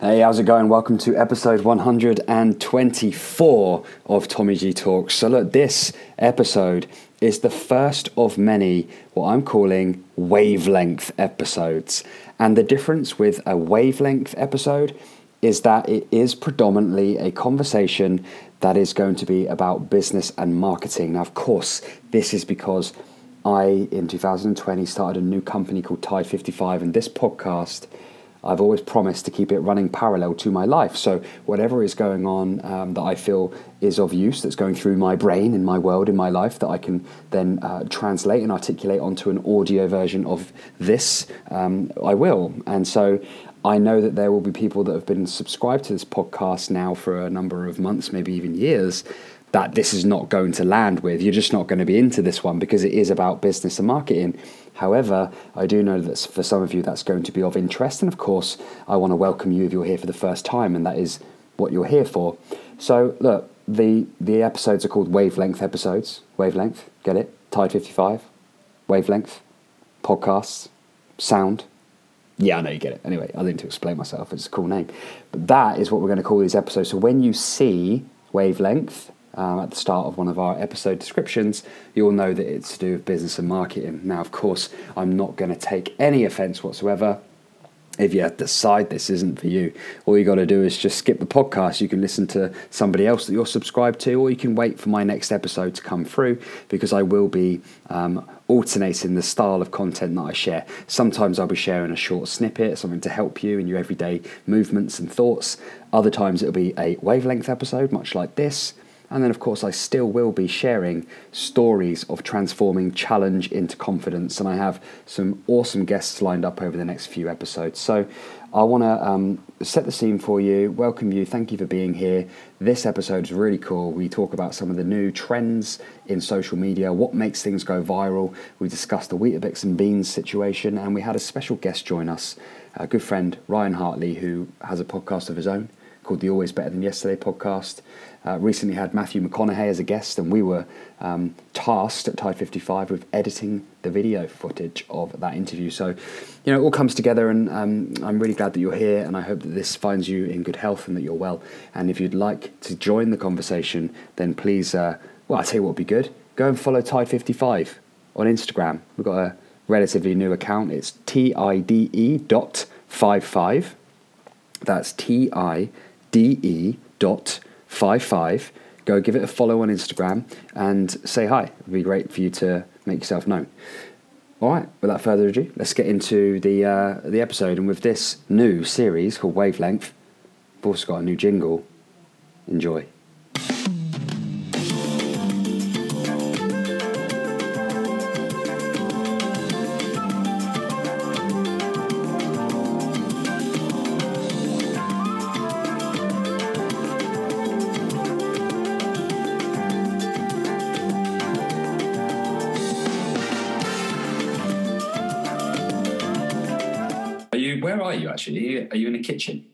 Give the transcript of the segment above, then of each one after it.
Hey, how's it going? Welcome to episode 124 of Tommy G Talks. So, look, this episode is the first of many what I'm calling wavelength episodes. And the difference with a wavelength episode is that it is predominantly a conversation that is going to be about business and marketing. Now, of course, this is because I, in 2020, started a new company called Tide 55, and this podcast I've always promised to keep it running parallel to my life. So whatever is going on um, that I feel is of use, that's going through my brain, in my world, in my life, that I can then uh, translate and articulate onto an audio version of this, um, I will. And so I know that there will be people that have been subscribed to this podcast now for a number of months, maybe even years. That this is not going to land with. You're just not going to be into this one because it is about business and marketing. However, I do know that for some of you that's going to be of interest, and of course, I want to welcome you if you're here for the first time, and that is what you're here for. So, look, the the episodes are called wavelength episodes. Wavelength, get it? Tide fifty five, wavelength, podcasts, sound. Yeah, I know you get it. Anyway, I need to explain myself. It's a cool name, but that is what we're going to call these episodes. So when you see wavelength um, at the start of one of our episode descriptions, you'll know that it's to do with business and marketing. Now, of course, I'm not going to take any offense whatsoever. If you decide this isn't for you, all you got to do is just skip the podcast. You can listen to somebody else that you're subscribed to, or you can wait for my next episode to come through because I will be um, alternating the style of content that I share. Sometimes I'll be sharing a short snippet, something to help you in your everyday movements and thoughts. Other times it'll be a wavelength episode, much like this. And then, of course, I still will be sharing stories of transforming challenge into confidence. And I have some awesome guests lined up over the next few episodes. So I want to um, set the scene for you, welcome you, thank you for being here. This episode is really cool. We talk about some of the new trends in social media, what makes things go viral. We discussed the Weetabix and Beans situation, and we had a special guest join us, a good friend, Ryan Hartley, who has a podcast of his own called the Always Better Than Yesterday podcast. Uh, recently had Matthew McConaughey as a guest, and we were um, tasked at Tide 55 with editing the video footage of that interview. So, you know, it all comes together, and um, I'm really glad that you're here, and I hope that this finds you in good health and that you're well. And if you'd like to join the conversation, then please, uh, well, I'll tell you what would be good. Go and follow Tide 55 on Instagram. We've got a relatively new account. It's T I D E dot five five. That's T I D E dot five five. Go give it a follow on Instagram and say hi. It'd be great for you to make yourself known. All right, without further ado, let's get into the uh, the episode. And with this new series called Wavelength, we've also got a new jingle. Enjoy. Are you, are you in a kitchen?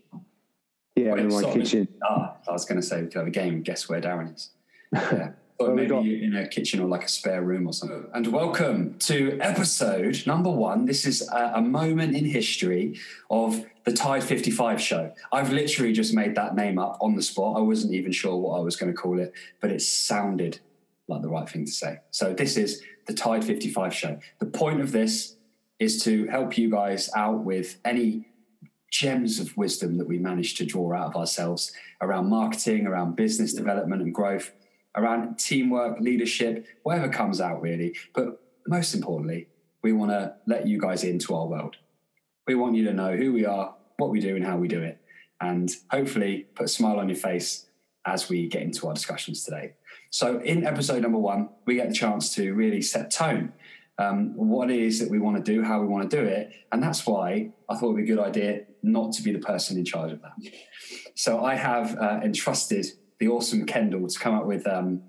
Yeah, in my kitchen. Ah, I was going to say we could have a game. Guess where Darren is? Yeah. Or maybe got... in a kitchen or like a spare room or something. And welcome to episode number one. This is a, a, moment in history of the Tide 55 show. I've literally just made that name up on the spot. I wasn't even sure what I was going to call it, but it sounded like the right thing to say. So this is the Tide 55 show. The point of this is to help you guys out with any gems of wisdom that we manage to draw out of ourselves around marketing, around business development and growth, around teamwork, leadership, whatever comes out really. But most importantly, we want to let you guys into our world. We want you to know who we are, what we do, and how we do it. And hopefully put a smile on your face as we get into our discussions today. So, in episode number one, we get the chance to really set tone um, what it is that we want to do, how we want to do it. And that's why I thought it would be a good idea not to be the person in charge of that. So I have uh, entrusted the awesome Kendall to come up with um,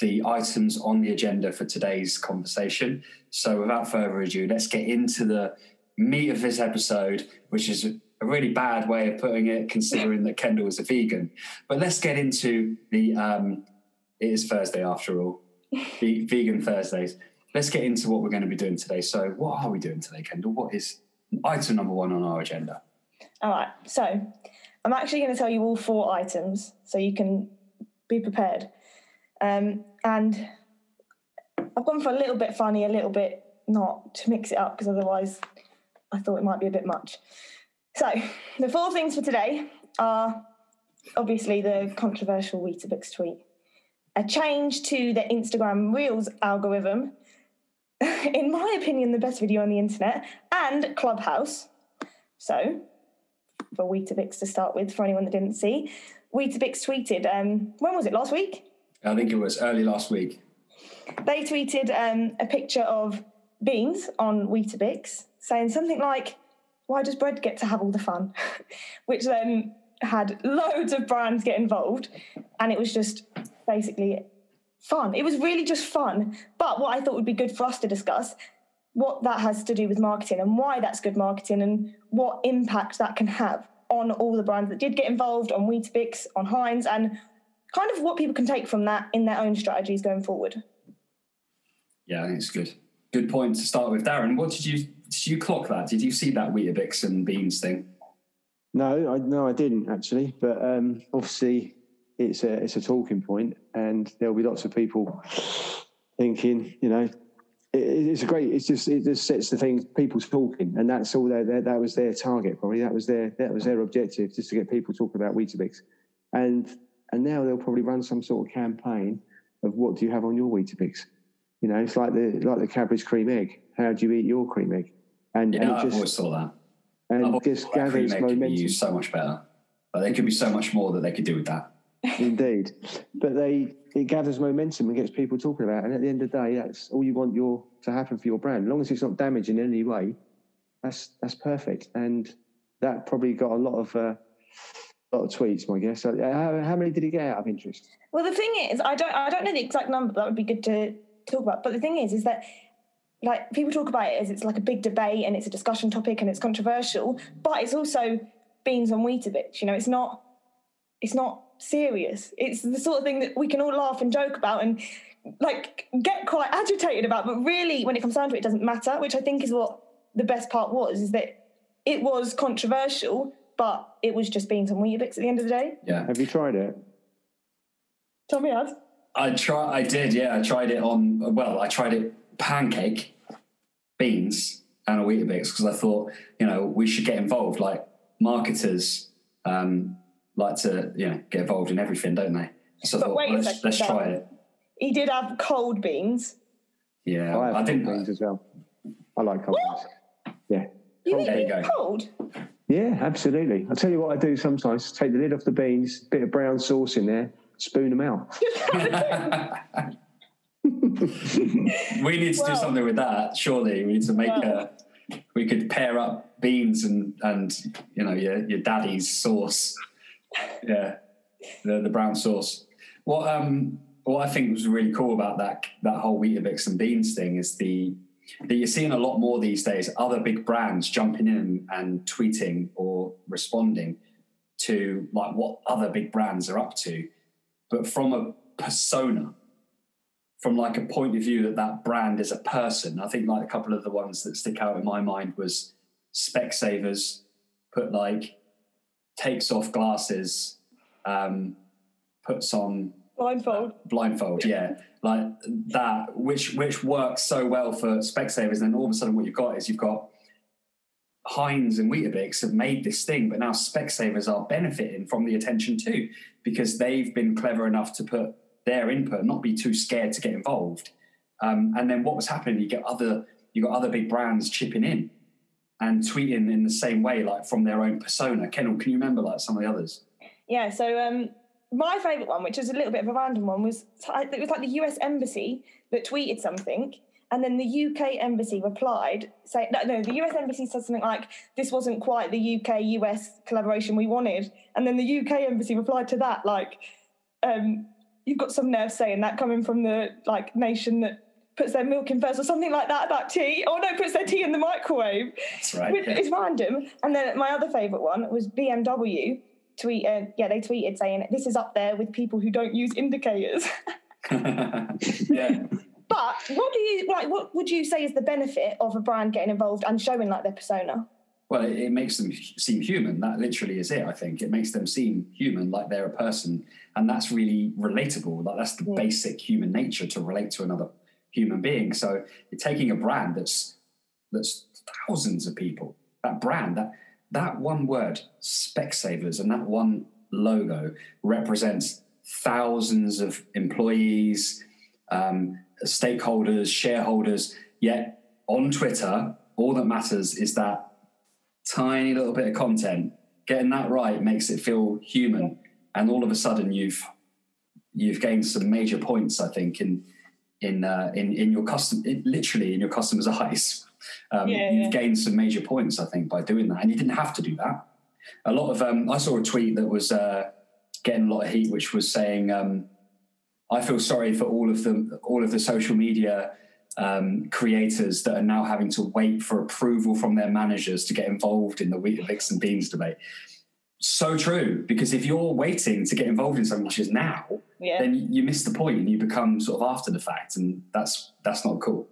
the items on the agenda for today's conversation. So without further ado, let's get into the meat of this episode, which is a really bad way of putting it, considering that Kendall is a vegan. But let's get into the. Um, it is Thursday after all, vegan Thursdays let's get into what we're going to be doing today. So, what are we doing today, Kendall? What is item number one on our agenda? All right. So, I'm actually going to tell you all four items so you can be prepared. Um, and I've gone for a little bit funny, a little bit not to mix it up because otherwise I thought it might be a bit much. So, the four things for today are obviously the controversial Weetabix tweet, a change to the Instagram Reels algorithm, in my opinion, the best video on the internet, and Clubhouse. So, for Weetabix to start with, for anyone that didn't see, Weetabix tweeted, um, when was it, last week? I think it was early last week. They tweeted um, a picture of beans on Weetabix saying something like, Why does bread get to have all the fun? Which then had loads of brands get involved. And it was just basically fun. It was really just fun. But what I thought would be good for us to discuss what that has to do with marketing and why that's good marketing and what impact that can have on all the brands that did get involved, on Weetabix, on Heinz, and kind of what people can take from that in their own strategies going forward. Yeah, I think it's good. Good point to start with, Darren. What did you did you clock that? Did you see that Weetabix and beans thing? No, I no, I didn't actually. But um, obviously, it's a it's a talking point, and there'll be lots of people thinking, you know, it, it's a great. It's just it just sets the thing people talking, and that's all. Their, their, that was their target, probably. That was their that was their objective, just to get people talking about Weetabix, and and now they'll probably run some sort of campaign of what do you have on your Weetabix. You know, it's like the like the Cadbury's cream egg. How do you eat your cream egg? And, yeah, and I've just, always thought that. And I've just gathers momentum. Could be used so much better. But there could be so much more that they could do with that. Indeed, but they it gathers momentum and gets people talking about. It. And at the end of the day, that's all you want your to happen for your brand. As long as it's not damaging in any way, that's that's perfect. And that probably got a lot of. Uh, lot of tweets, my guess. So, how, how, many did he get out of interest? Well, the thing is, I don't, I don't know the exact number. That would be good to talk about. But the thing is, is that like people talk about it as it's like a big debate and it's a discussion topic and it's controversial, but it's also beans on Weetabix. You know, it's not it's not serious. It's the sort of thing that we can all laugh and joke about and like get quite agitated about. But really, when it comes down to it, it doesn't matter. Which I think is what the best part was is that it was controversial, but it was just beans on Weetabix at the end of the day. Yeah. Have you tried it? Tell me, Ad. I try. I did. Yeah, I tried it on. Well, I tried it pancake, beans, and a Weetabix because I thought you know we should get involved. Like marketers um, like to you know get involved in everything, don't they? So but thought, wait let's, let's try it. He did have cold beans. Yeah, I, I didn't beans as well. I like cold what? beans. Yeah. You cold, eat cold? Yeah, absolutely. I'll tell you what I do sometimes. Take the lid off the beans, bit of brown sauce in there, spoon them out. we need to well, do something with that. Surely we need to make well, a. We could pair up beans and and you know your your daddy's sauce. Yeah, the the brown sauce. What um what I think was really cool about that that whole Weetabix and beans thing is the that you're seeing a lot more these days. Other big brands jumping in and tweeting or responding to like what other big brands are up to but from a persona, from like a point of view that that brand is a person. I think like a couple of the ones that stick out in my mind was Specsavers put like takes off glasses, um, puts on blindfold. blindfold, yeah, like that, which which works so well for Specsavers. And then all of a sudden, what you've got is you've got Heinz and Weetabix have made this thing, but now Specsavers are benefiting from the attention too, because they've been clever enough to put their input, not be too scared to get involved. Um, and then what was happening? You get other you got other big brands chipping in and tweeting in the same way, like from their own persona. Kendall, can you remember like some of the others? Yeah. So um, my favourite one, which was a little bit of a random one, was it was like the U.S. Embassy that tweeted something, and then the UK embassy replied, saying, no, no, the US embassy said something like, this wasn't quite the UK US collaboration we wanted. And then the UK embassy replied to that, like, um, you've got some nerve saying that coming from the like nation that puts their milk in first or something like that about tea. Or no, puts their tea in the microwave. That's right. It's random. And then my other favourite one was BMW tweet. Uh, yeah, they tweeted saying this is up there with people who don't use indicators. yeah. But what do you like? What would you say is the benefit of a brand getting involved and showing like their persona? well, it, it, makes them seem human. That literally is it. I think it makes them seem human, like they're a person, and that's really relatable. Like that's the yeah. basic human nature to relate to another human being. So you're taking a brand that's that's thousands of people. That brand, that that one word, Specsavers, and that one logo represents thousands of employees, um, stakeholders, shareholders. Yet on Twitter, all that matters is that tiny little bit of content. Getting that right makes it feel human, and all of a sudden you've you've gained some major points. I think in in uh, in in your custom, in, literally in your customers' eyes. Um, yeah, you've yeah. gained some major points, I think, by doing that, and you didn't have to do that. A lot of um, I saw a tweet that was uh, getting a lot of heat, which was saying, um, "I feel sorry for all of the all of the social media um, creators that are now having to wait for approval from their managers to get involved in the Weetabix and beans debate. So true, because if you're waiting to get involved in something which is now, yeah. then you miss the point and you become sort of after the fact, and that's that's not cool.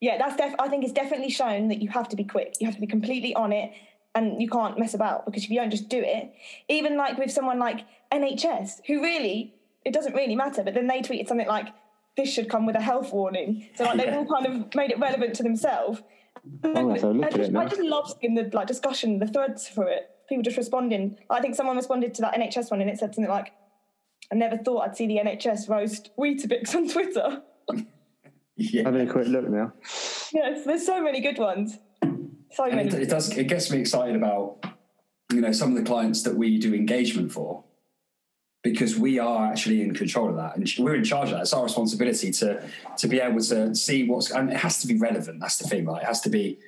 Yeah, that's def- I think it's definitely shown that you have to be quick. You have to be completely on it, and you can't mess about because if you don't just do it, even like with someone like NHS, who really it doesn't really matter, but then they tweeted something like this should come with a health warning. So like they've all kind of made it relevant to themselves. Oh, I, just, I just love seeing the like discussion, the threads for it. People just responding. I think someone responded to that NHS one and it said something like, "I never thought I'd see the NHS roast Weetabix on Twitter." yeah. Having a quick look now. Yes, there's so many good ones. So many. It, it does. It gets me excited about you know some of the clients that we do engagement for because we are actually in control of that and we're in charge of that. It's our responsibility to to be able to see what's and it has to be relevant. That's the thing, right? It has to be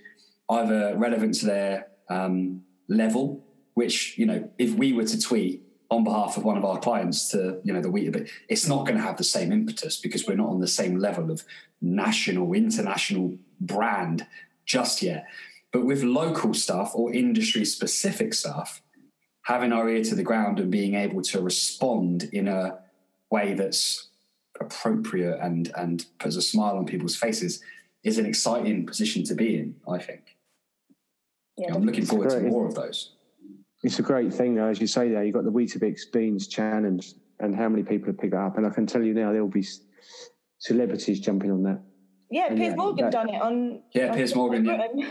either relevant to their um, level, which you know, if we were to tweet on behalf of one of our clients to you know the week, but it's not going to have the same impetus because we're not on the same level of national, international brand just yet. But with local stuff or industry specific stuff, having our ear to the ground and being able to respond in a way that's appropriate and and puts a smile on people's faces is an exciting position to be in. I think. Yeah, I'm looking forward great, to more of those. It's a great thing, though, as you say. There, you've got the Weetabix Beans challenge, and how many people have picked that up? And I can tell you now, there will be celebrities jumping on that. Yeah, and Piers yeah, Morgan that, done it on. Yeah, on Piers Morgan. Yeah.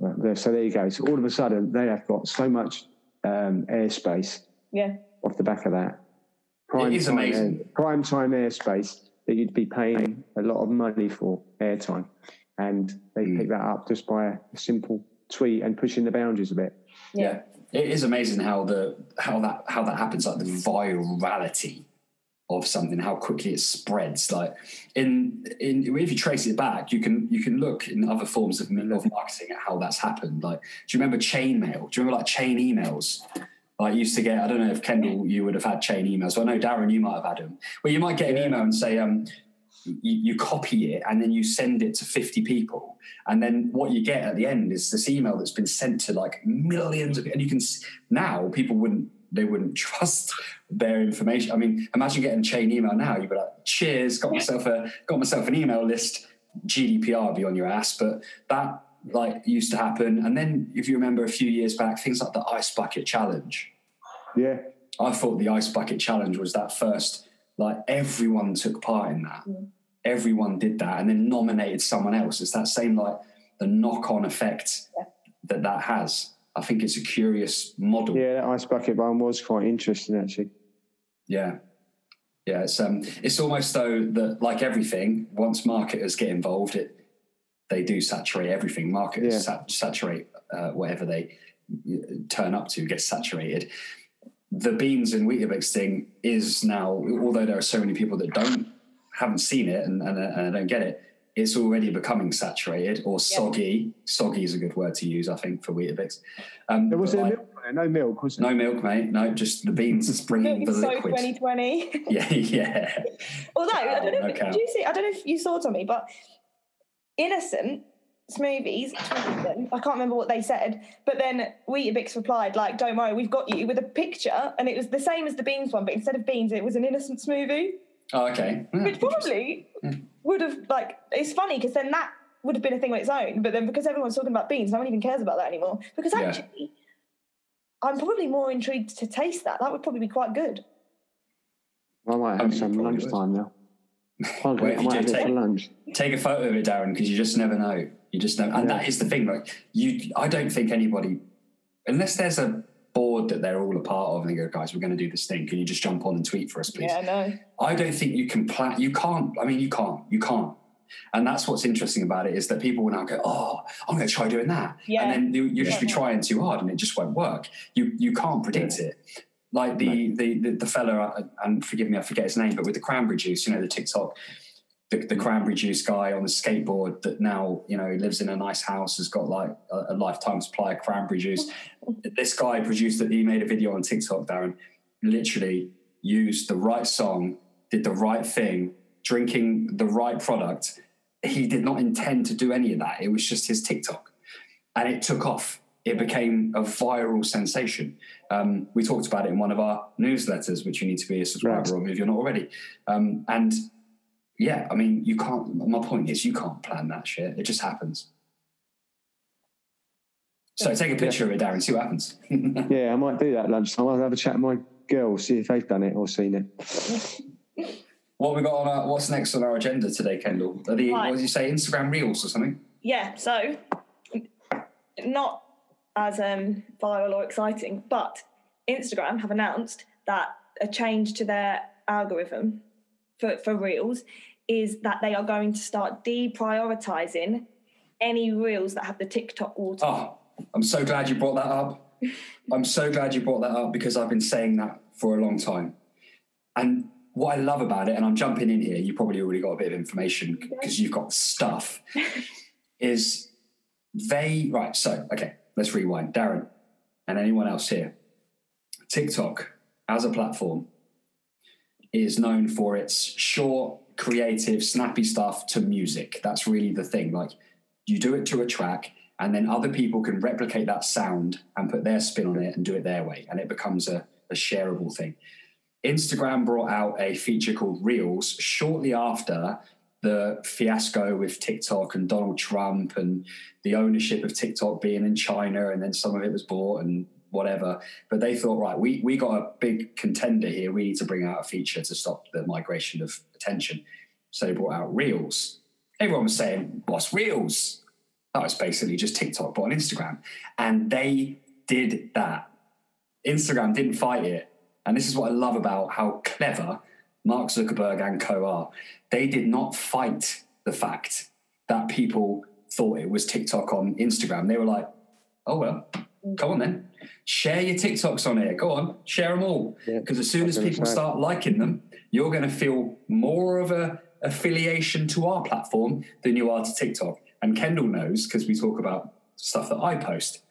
Right, so there you go. So all of a sudden, they have got so much um, airspace. Yeah. Off the back of that, prime it is time amazing. Air, prime time airspace that you'd be paying a lot of money for airtime, and they mm. pick that up just by a simple tweet and pushing the boundaries a bit. Yeah. yeah. It is amazing how the how that how that happens, like the virality of something, how quickly it spreads. Like in in if you trace it back, you can you can look in other forms of, of marketing at how that's happened. Like, do you remember chain mail? Do you remember like chain emails? I used to get, I don't know if Kendall you would have had chain emails. Well, I know Darren you might have had them. Well, you might get an email and say, um, you, you, copy it and then you send it to 50 people. And then what you get at the end is this email that's been sent to like millions of and you can now people wouldn't they wouldn't trust their information. I mean, imagine getting chain email now. You'd be like, "Cheers, got myself a got myself an email list." GDPR be on your ass, but that like used to happen. And then, if you remember a few years back, things like the ice bucket challenge. Yeah, I thought the ice bucket challenge was that first. Like everyone took part in that. Everyone did that, and then nominated someone else. It's that same like the knock on effect yeah. that that has. I think it's a curious model. Yeah, that ice bucket one was quite interesting actually. Yeah. Yeah, it's um, it's almost though that like everything, once marketers get involved, it they do saturate everything. Marketers yeah. sat- saturate uh, whatever they uh, turn up to gets saturated. The beans and Weetabix thing is now, although there are so many people that don't haven't seen it and, and, and don't get it, it's already becoming saturated or soggy. Yep. Soggy is a good word to use, I think, for Weetabix. Um, there was like, milk, no milk, was No milk, mate. No, just the beans is bringing the so liquid. 2020. yeah, yeah. Although I don't know, if, did you see? I don't know if you saw Tommy, but innocent smoothies. I can't remember what they said, but then Weetabix replied like, "Don't worry, we've got you," with a picture, and it was the same as the beans one, but instead of beans, it was an innocent smoothie. Oh, okay. Hmm. Which probably hmm. would have like it's funny because then that would have been a thing on its own. But then because everyone's talking about beans, no one even cares about that anymore. Because Yeah. actually, I'm probably more intrigued to taste that. That would probably be quite good. I might have I mean, some lunchtime now. I'll Well, I might do have it take- for lunch. Take a photo of it, Darren, because you just never know. You just know, and Yeah. that is the thing. Like you, I don't think anybody, unless there's a board that they're all a part of, and they go, guys, we're going to do this thing. Can you just jump on and tweet for us, please? Yeah, no. I don't think you can plan. You can't. I mean, you can't. You can't. And that's what's interesting about it is that people will now go, "Oh, I'm going to try doing that," Yeah. and then you, you just be trying too hard, and it just won't work. You you can't predict it. Like the, the the the fella, uh, and forgive me, I forget his name, but with the cranberry juice, you know, the TikTok, the, the cranberry juice guy on the skateboard that now you know lives in a nice house, has got like a, a lifetime supply of cranberry juice. this guy produced that he made a video on TikTok, Darren, literally used the right song, did the right thing, drinking the right product. He did not intend to do any of that. It was just his TikTok. And it took off. It became a viral sensation. Um, we talked about it in one of our newsletters, which you need to be a subscriber of if you're not already. Um, and yeah, I mean, you can't, my point is, you can't plan that shit. It just happens. So take a picture of it, Darren, see what happens. Yeah, I might do that lunchtime. I'll have a chat with my girl, see if they've done it or seen it. What we got on our, what's next on our agenda today, Kendall? Are the, Right. what did you say, Instagram Reels or something? Yeah, so not as um, viral or exciting, but Instagram have announced that a change to their algorithm for, for Reels is that they are going to start deprioritizing any Reels that have the TikTok water. Oh, I'm so glad you brought that up. I'm so glad you brought that up because I've been saying that for a long time. And what I love about it, and I'm jumping in here, you probably already got a bit of information because you've got stuff, is they, right, so, okay, let's rewind. Darren and anyone else here, TikTok as a platform is known for its short, creative, snappy stuff to music. That's really the thing. Like you do it to a track, and then other people can replicate that sound and put their spin on it and do it their way, and it becomes a, a shareable thing. Instagram brought out a feature called Reels shortly after the fiasco with TikTok and Donald Trump and the ownership of TikTok being in China, and then some of it was bought and whatever. But they thought, right, we we got a big contender here. We need to bring out a feature to stop the migration of attention. So they brought out Reels. Everyone was saying, "What's Reels?" Oh, that was basically just TikTok, but on Instagram, and they did that. Instagram didn't fight it, and this is what I love about how clever Mark Zuckerberg and co are. They did not fight the fact that people thought it was TikTok on Instagram. They were like, "Oh well, come on then, share your TikToks on here. Go on, share them all." Yeah, Because as soon as people start liking them, you're going to feel more of a affiliation to our platform than you are to TikTok. And Kendall knows because we talk about stuff that I post.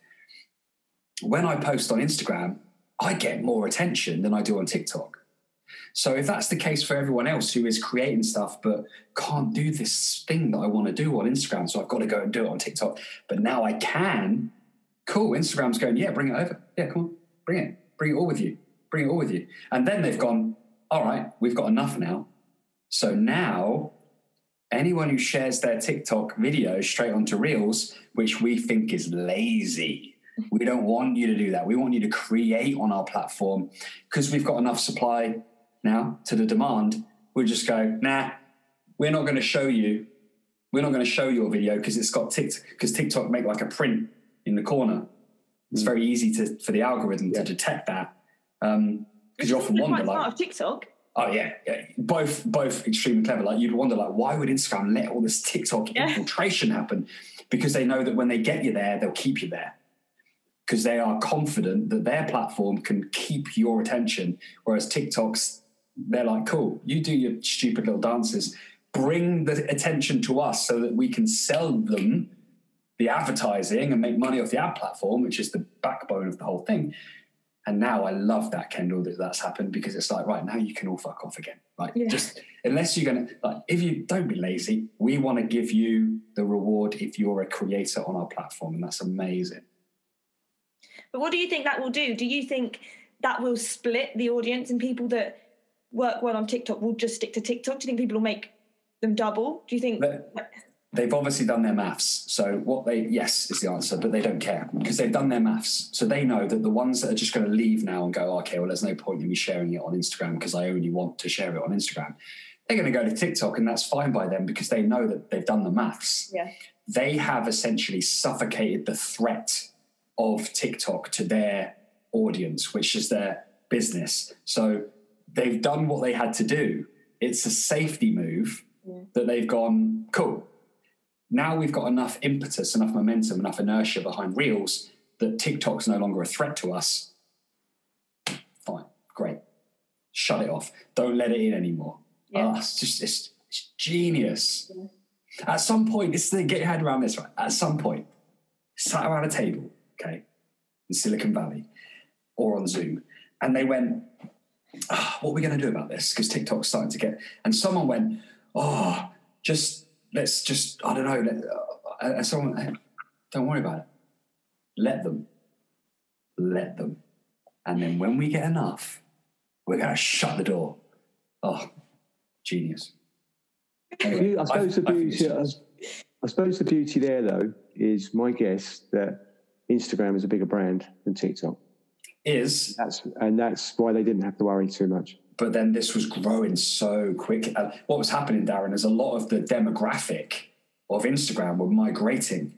When I post on Instagram, I get more attention than I do on TikTok. So if that's the case for everyone else who is creating stuff but can't do this thing that I want to do on Instagram, so I've got to go and do it on TikTok, but now I can, cool. Instagram's going, yeah, bring it over. Yeah, come on, bring it. Bring it all with you. Bring it all with you. And then they've gone, all right, we've got enough now. So now anyone who shares their TikTok video straight onto Reels, which we think is lazy. We don't want you to do that. We want you to create on our platform because we've got enough supply now to the demand. We'll just go, nah, we're not going to show you. We're not going to show your video because it's got TikTok because TikTok make like a print in the corner. It's mm. very easy to for the algorithm to detect that um, because you often Quite wonder smart like, of TikTok. Oh yeah, yeah, both both extremely clever. Like you'd wonder, like, why would Instagram let all this TikTok Yeah. infiltration happen? Because they know that when they get you there, they'll keep you there. Because they are confident that their platform can keep your attention, whereas TikToks, they're like, cool, you do your stupid little dances, bring the attention to us so that we can sell them the advertising and make money off the ad platform, which is the backbone of the whole thing. And now I love that, Kendall, that that's happened because it's like, right, now you can all fuck off again. Like, Yeah. just unless you're going to, like, if you don't be lazy, we want to give you the reward if you're a creator on our platform. And that's amazing. But what do you think that will do? Do you think that will split the audience and people that work well on TikTok will just stick to TikTok? Do you think people will make them double? Do you think? But they've obviously done their maths. So what they yes is the answer, but they don't care because they've done their maths. So they know that the ones that are just going to leave now and go, okay, well, there's no point in me sharing it on Instagram because I only want to share it on Instagram. They're going to go to TikTok, and that's fine by them because they know that they've done the maths. Yeah. They have essentially suffocated the threat of TikTok to their audience, which is their business. So they've done what they had to do. It's a safety move Yeah. that they've gone, cool. Now we've got enough impetus, enough momentum, enough inertia behind Reels that TikTok's no longer a threat to us. Fine, great. Shut it off. Don't let it in anymore. Yeah. Ah, it's just it's, it's genius. At some point, this thing, get your head around this, right? At some point, sat around a table, okay, in Silicon Valley or on Zoom, and they went, "Ah, "What are we going to do about this?" Because TikTok's starting to get, and someone went, "Oh, just let's just I don't know." Let, uh, and someone, "Hey, don't worry about it. Let them, let them, and then when we get enough, we're going to shut the door. Oh, genius. Anyway, I suppose the I think beauty. it's- I suppose the beauty there, though, is my guess that Instagram is a bigger brand than TikTok. is That's and that's why they didn't have to worry too much. But then this was growing so quick. Uh, what was happening, Darren, is a lot of the demographic of Instagram were migrating.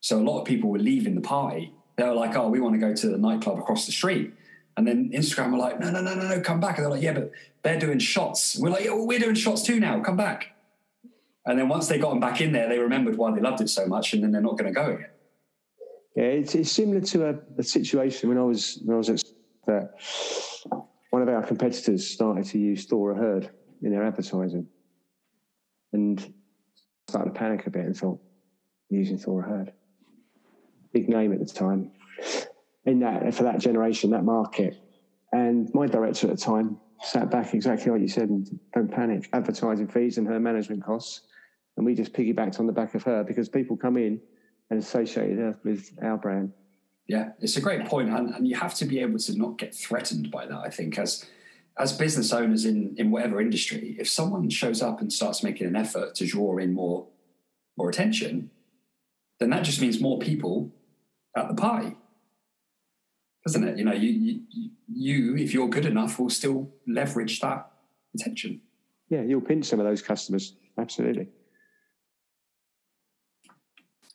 So a lot of people were leaving the party. They were like, "Oh, we want to go to the nightclub across the street," and then Instagram were like, "No, no, no, no, no, come back." And they're like, "Yeah, but they're doing shots." We're like, "Yeah, well, we're doing shots too now. Come back." And then once they got them back in there, they remembered why they loved it so much, and then they're not going to go again. Yeah, it's, it's similar to a, a situation when I was when I was at that one of our competitors started to use Thora Hird in their advertising, and started to panic a bit and thought, using Thora Hird, big name at the time, in that for that generation, that market, and my director at the time sat back exactly like you said, and don't panic, advertising fees and her management costs, and we just piggybacked on the back of her because people come in and associated her with our brand. Yeah, it's a great point, and, and you have to be able to not get threatened by that. I think as as business owners in in whatever industry, if someone shows up and starts making an effort to draw in more more attention, then that just means more people at the party, doesn't it? You know, you you, you if you're good enough, will still leverage that attention. Yeah, you'll pinch some of those customers. Absolutely.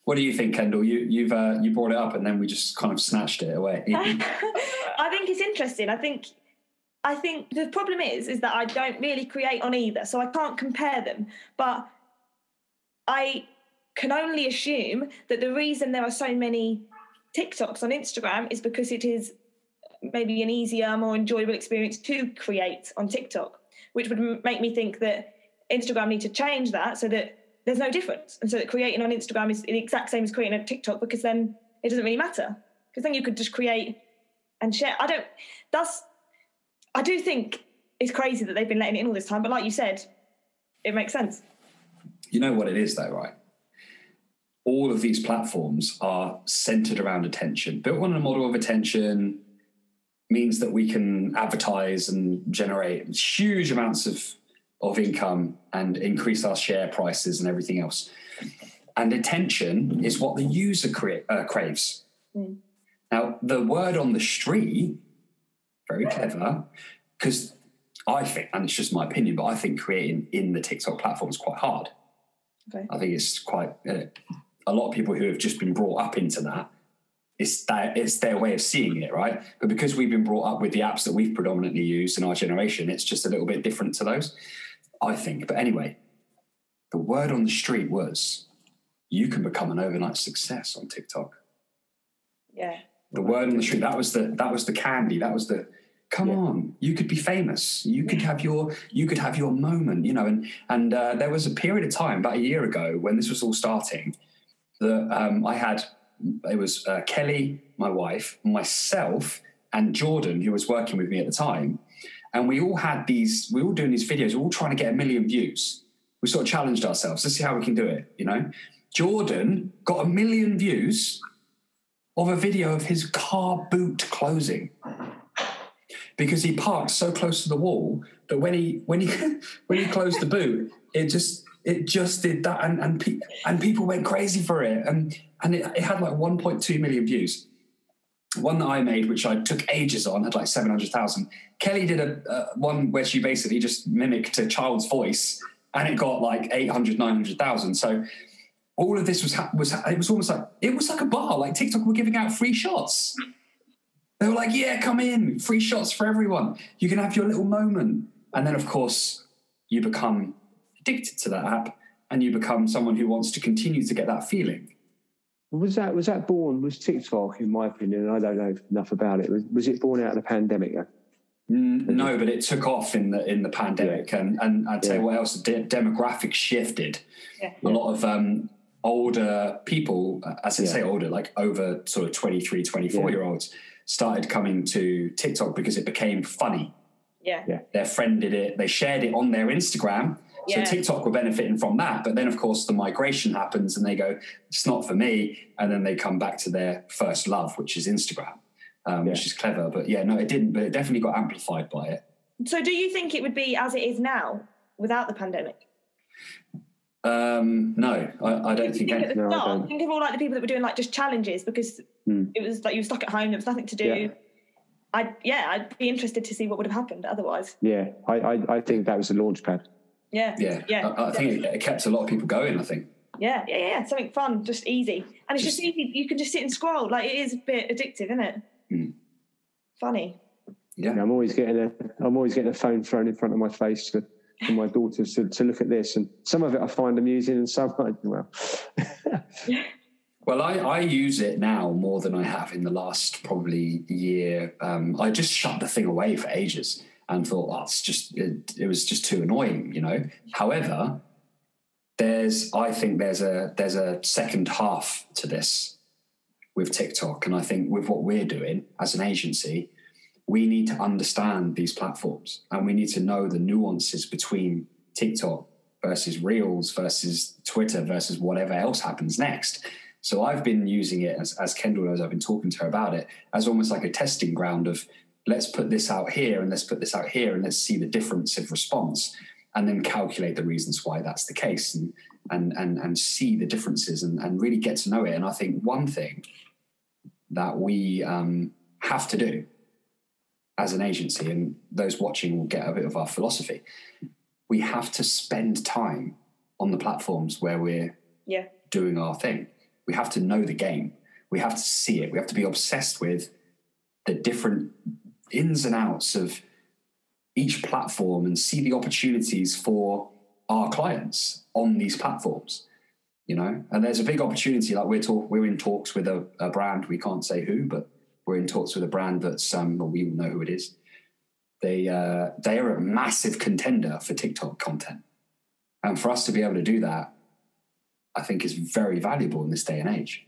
What do you think, Kendall? You you've uh, you brought it up, and then we just kind of snatched it away. I think it's interesting. I think I think the problem is is that I don't really create on either, so I can't compare them. But I can only assume that the reason there are so many TikToks on Instagram is because it is maybe an easier, more enjoyable experience to create on TikTok, which would make me think that Instagram need to change that so that there's no difference, and so that creating on Instagram is the exact same as creating a TikTok because then it doesn't really matter because then you could just create and share. I don't. That's. I do think it's crazy that they've been letting it in all this time, but like you said, it makes sense. You know what it is, though, right? All of these platforms are centered around attention. Built on a model of attention means that we can advertise and generate huge amounts of, of income and increase our share prices and everything else. And attention is what the user uh, craves. Mm. Now, the word on the street, very clever, because I think, and it's just my opinion, but I think creating in the TikTok platform is quite hard. Okay. I think it's quite uh, a lot of people who have just been brought up into that. It's that it's their way of seeing it, right? But because we've been brought up with the apps that we've predominantly used in our generation, it's just a little bit different to those, I think. But anyway, the word on the street was you can become an overnight success on TikTok. Yeah. The word on the street that was the that was the candy. That was the come Yeah. on. You could be famous. You could have your you could have your moment. You know, and and uh, there was a period of time about a year ago when this was all starting that um, I had. It was uh, Kelly, my wife, myself, and Jordan, who was working with me at the time, and we all had these. We were all doing these videos. We were all trying to get a million views. We sort of challenged ourselves. Let's see how we can do it. You know, Jordan got a million views of a video of his car boot closing because he parked so close to the wall that when he when he when he closed the boot, it just it just did that, and and, pe- and people went crazy for it, and and it, it had like 1.2 million views. One that I made, which I took ages on, had like 700,000. Kelly did a uh, one where she basically just mimicked a child's voice, and it got like 800, 900,000. So all of this was was it was almost like it was like a bar. Like TikTok were giving out free shots. They were like, "Yeah, come in, free shots for everyone. You can have your little moment." And then, of course, you become addicted to that app, and you become someone who wants to continue to get that feeling. Was that was that born? Was TikTok, in my opinion, I don't know enough about it. Was, was it born out of the pandemic? Mm, no, but it took off in the in the pandemic, yeah. and and I'd say yeah. what else? De- demographics shifted. Yeah. A lot of um, older people, as I say older, like over sort of 23, 24 year olds, started coming to TikTok because it became funny. Yeah. yeah. Their friend did it, they shared it on their Instagram. So yeah. TikTok were benefiting from that. But then, of course, the migration happens and they go, it's not for me. And then they come back to their first love, which is Instagram, um, yeah. which is clever. But yeah, no, it didn't, but it definitely got amplified by it. So, do you think it would be as it is now without the pandemic? Um, no, I, I don't think. Think, any, no, start, think of all like the people that were doing like just challenges because hmm. it was like you were stuck at home. There was nothing to do. Yeah. I yeah, I'd be interested to see what would have happened otherwise. Yeah, I I, I think that was a launch pad. Yeah, yeah, yeah. I, I think it, it, kept a lot of people going. I think. Yeah, yeah, yeah. Something fun, just easy, and it's just, just easy. You can just sit and scroll. Like it is a bit addictive, isn't it? Hmm. Funny. Yeah. yeah. I'm always getting a I'm always getting a phone thrown in front of my face to for my daughters to, to look at this. And some of it I find amusing and some I, well. well, I, I use it now more than I have in the last probably year. Um, I just shut the thing away for ages and thought, oh, just, it, it was just too annoying, you know? However, there's, I think there's a, there's a second half to this with TikTok. And I think with what we're doing as an agency, we need to understand these platforms and we need to know the nuances between TikTok versus Reels versus Twitter versus whatever else happens next. So I've been using it as, as Kendall knows, I've been talking to her about it as almost like a testing ground of let's put this out here and let's put this out here and let's see the difference of response and then calculate the reasons why that's the case and and and, and see the differences and, and really get to know it. And I think one thing that we um, have to do as an agency, and those watching will get a bit of our philosophy. We have to spend time on the platforms where we're yeah. doing our thing. We have to know the game. We have to see it. We have to be obsessed with the different ins and outs of each platform and see the opportunities for our clients on these platforms. You know, and there's a big opportunity. Like we're talk, we're in talks with a, a brand. We can't say who, but we're in talks with a brand that's um, well, we know who it is. They uh, they are a massive contender for TikTok content, and for us to be able to do that, I think is very valuable in this day and age.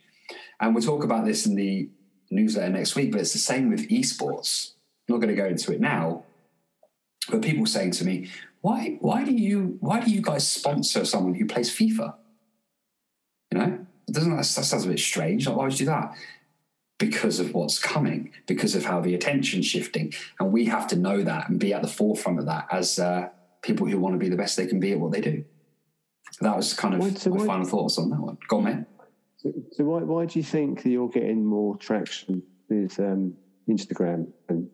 And we'll talk about this in the newsletter next week. But it's the same with esports. I'm not going to go into it now, but people saying to me, "Why why do you why do you guys sponsor someone who plays FIFA?" You know, doesn't that, that sounds a bit strange? Like, why would you do that? because of what's coming, because of how the attention's shifting. And we have to know that and be at the forefront of that as uh, people who want to be the best they can be at what they do. That was kind of so my final thoughts on that one. Go on, man. So, so, why, why do you think that you're getting more traction with um, Instagram and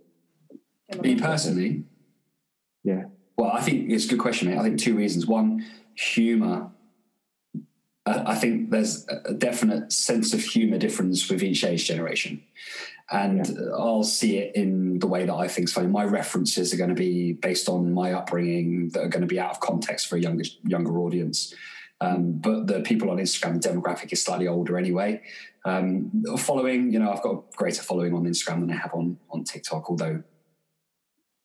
me personally? Yeah. Well, I think it's a good question, mate. I think two reasons. One, humor I think there's a definite sense of humor difference with each age generation. And yeah. I'll see it in the way that I think funny. My references are going to be based on my upbringing that are going to be out of context for a younger younger audience. Um, but the people on Instagram, the demographic is slightly older anyway. Um, following, you know, I've got a greater following on Instagram than I have on on TikTok, although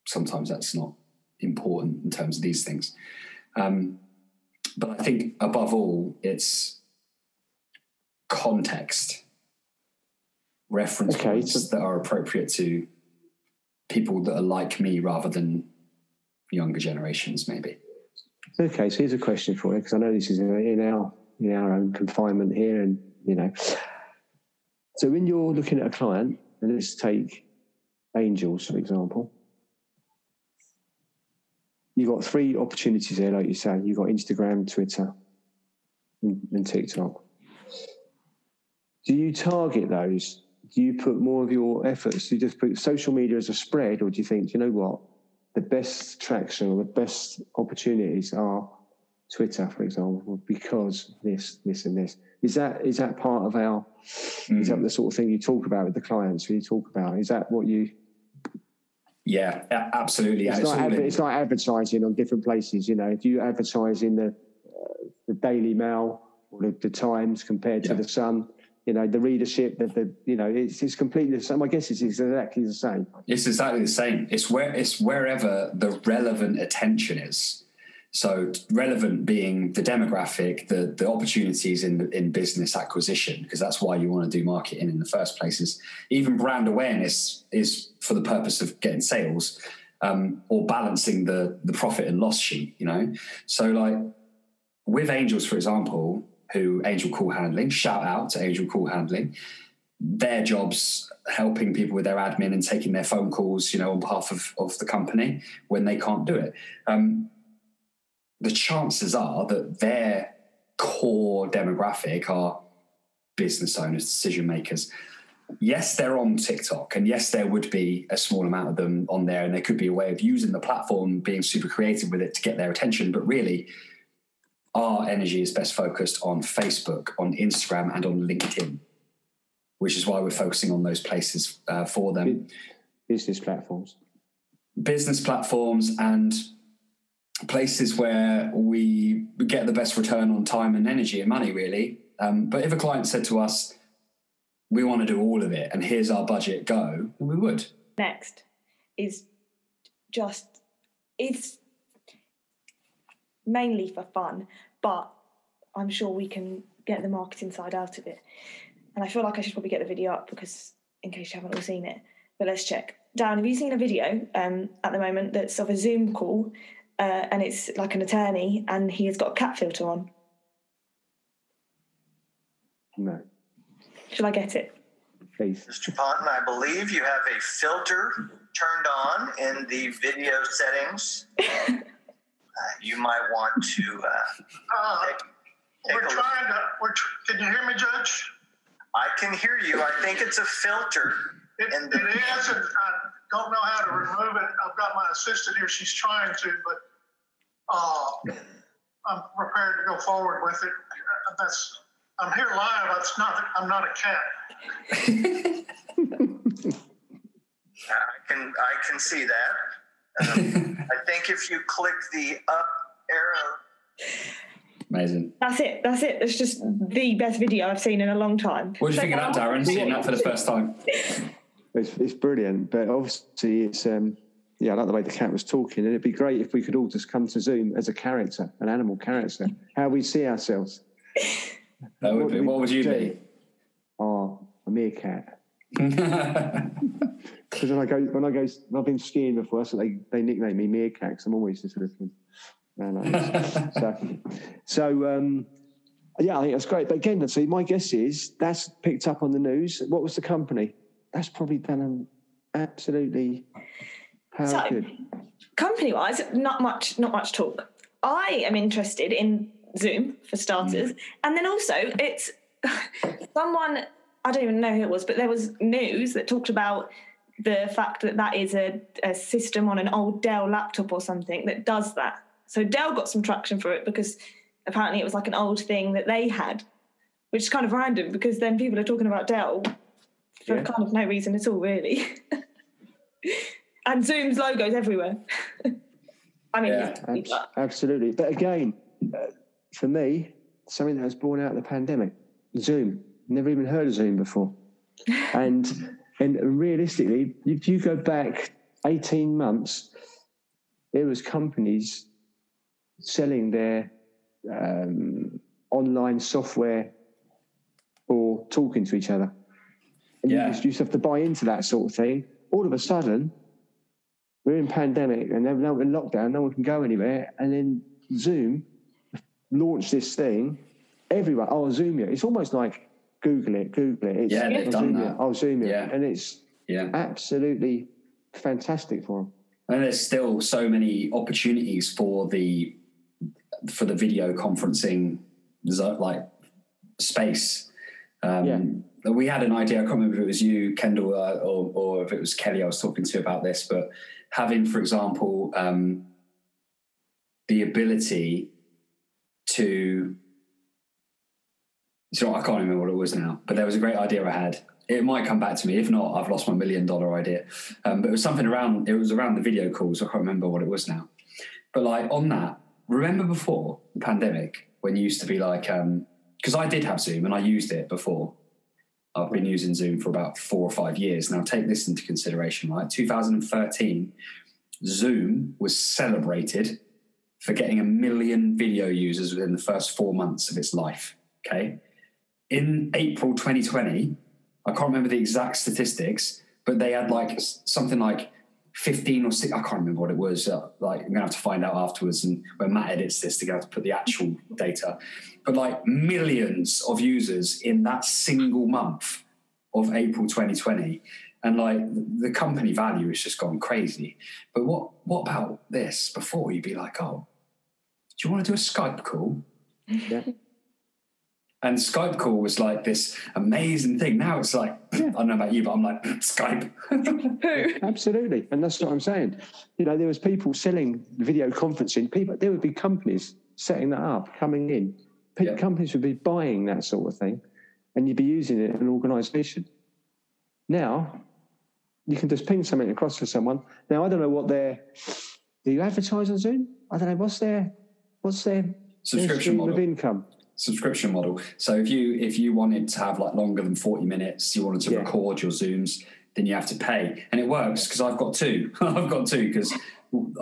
sometimes that's not important in terms of these things. Um, but I think above all, it's context, reference okay, points so- that are appropriate to people that are like me rather than younger generations, maybe. Okay, so here's a question for you because I know this is in our in our own confinement here, and you know. So when you're looking at a client, and let's take angels for example, you've got three opportunities there, like you say. You've got Instagram, Twitter, and, and TikTok. Do you target those? Do you put more of your efforts? Do you just put social media as a spread, or do you think, you know what, the best traction or the best opportunities are Twitter, for example, because this, this, and this? Is that is that part of our? Mm. Is that the sort of thing you talk about with the clients? When you talk about, is that what you? Yeah, absolutely. It's, not, adver- it's not advertising on different places. You know, if you advertise in the uh, the Daily Mail or the, the Times compared yeah. to the Sun, you know the readership that the you know it's it's completely the same i guess it's exactly the same it's exactly the same it's where it's wherever the relevant attention is so relevant being the demographic, the the opportunities in in business acquisition, because that's why you want to do marketing in the first place. Is even brand awareness is for the purpose of getting sales um, or balancing the the profit and loss sheet. You know, so like with angels, for example, who angel call handling. Shout out to angel call handling. Their jobs helping people with their admin and taking their phone calls, you know, on behalf of, of the company when they can't do it. Um, the chances are that their core demographic are business owners, decision makers. Yes, they're on TikTok, and yes, there would be a small amount of them on there, and there could be a way of using the platform, being super creative with it to get their attention. But really, our energy is best focused on Facebook, on Instagram, and on LinkedIn, which is why we're focusing on those places uh, for them. Business platforms. Business platforms and places where we get the best return on time and energy and money, really. Um, but if a client said to us, we want to do all of it and here's our budget, go, we would. Next is just, it's mainly for fun, but I'm sure we can get the marketing side out of it. And I feel like I should probably get the video up because, in case you haven't all seen it, but let's check. Dan, have you seen a video um, at the moment that's of a Zoom call uh, and it's like an attorney, and he has got a cat filter on. No. Shall I get it? Please. Mr. Ponton, I believe you have a filter turned on in the video settings. uh, you might want to. Uh, uh, take, take we're trying to. We're tr- can you hear me, Judge? I can hear you. I think it's a filter. It, the- it is, and I don't know how to remove it. I've got my assistant here. She's trying to, but uh, I'm prepared to go forward with it. That's I'm here live. It's not. I'm not a cat. I can I can see that. Um, I think if you click the up arrow. Amazing. That's it. That's it. It's just the best video I've seen in a long time. What do you think of that, Darren? Seeing that for the first time. It's, it's brilliant, but obviously it's um, yeah, I like the way the cat was talking, and it'd be great if we could all just come to Zoom as a character, an animal character, how we see ourselves. That would what, be, what would you do? be? Oh, a meerkat. Because when I go, when I go, I've been skiing before, so they, they nickname me meerkat because I'm always just looking. so, so um, yeah, I think that's great. But again, see, my guess is that's picked up on the news. What was the company? That's probably done an absolutely how so. Company wise, not much, not much talk. I am interested in Zoom for starters, mm. and then also it's someone I don't even know who it was, but there was news that talked about the fact that that is a, a system on an old Dell laptop or something that does that. So Dell got some traction for it because apparently it was like an old thing that they had, which is kind of random because then people are talking about Dell for yeah. kind of no reason at all, really. and Zoom's logos everywhere. I mean, yeah, absolutely. But again, uh, for me, something that was born out of the pandemic, Zoom. Never even heard of Zoom before, and and realistically, if you go back eighteen months, there was companies selling their um, online software or talking to each other. And yeah. you just used to have to buy into that sort of thing. All of a sudden, we're in pandemic and now we're in lockdown, no one can go anywhere. And then Zoom launched this thing. Everyone, oh, Zoom it. It's almost like Google it, Google it. It's, yeah, they've done Zoom that. It. Oh, Zoom it. Yeah. And it's yeah. absolutely fantastic for them. And there's still so many opportunities for the for the video conferencing like space. Um, Yeah. We had an idea. I can't remember if it was you, Kendall, uh, or, or if it was Kelly. I was talking to about this, but having, for example, um, the ability to so I can't remember what it was now, but there was a great idea I had. It might come back to me. If not, I've lost my million dollar idea. Um, but it was something around. It was around the video calls. I can't remember what it was now. But like on that, remember before the pandemic when you used to be like, because I did have Zoom and I used it before. I've been using Zoom for about four or five years now. Take this into consideration, right? 2013, Zoom was celebrated for getting a million video users within the first four months of its life. Okay. In April 2020, I can't remember the exact statistics, but they had like something like 15 or 6, I can't remember what it was. Uh, like, I'm to have to find out afterwards. And when Matt edits this, to go to put the actual data. But like millions of users in that single month of April 2020. And like the company value has just gone crazy. But what, what about this? Before you'd be like, oh, do you want to do a Skype call? Yeah. And Skype call was like this amazing thing. Now it's like, I don't know about you, but I'm like, Skype. Absolutely, and that's what I'm saying. You know, there was people selling video conferencing. People, there would be companies setting that up, coming in. Pe- Yeah. Companies would be buying that sort of thing, and you'd be using it in an organisation. Now, you can just ping something across to someone. Now, I don't know what their. Do you advertise on Zoom? I don't know. What's their what's their their Subscription stream model. of income? Subscription model. So if you if you wanted to have like longer than 40 minutes, you wanted to Yeah. record your Zooms, then you have to pay. And it works because I've got two. I've got two because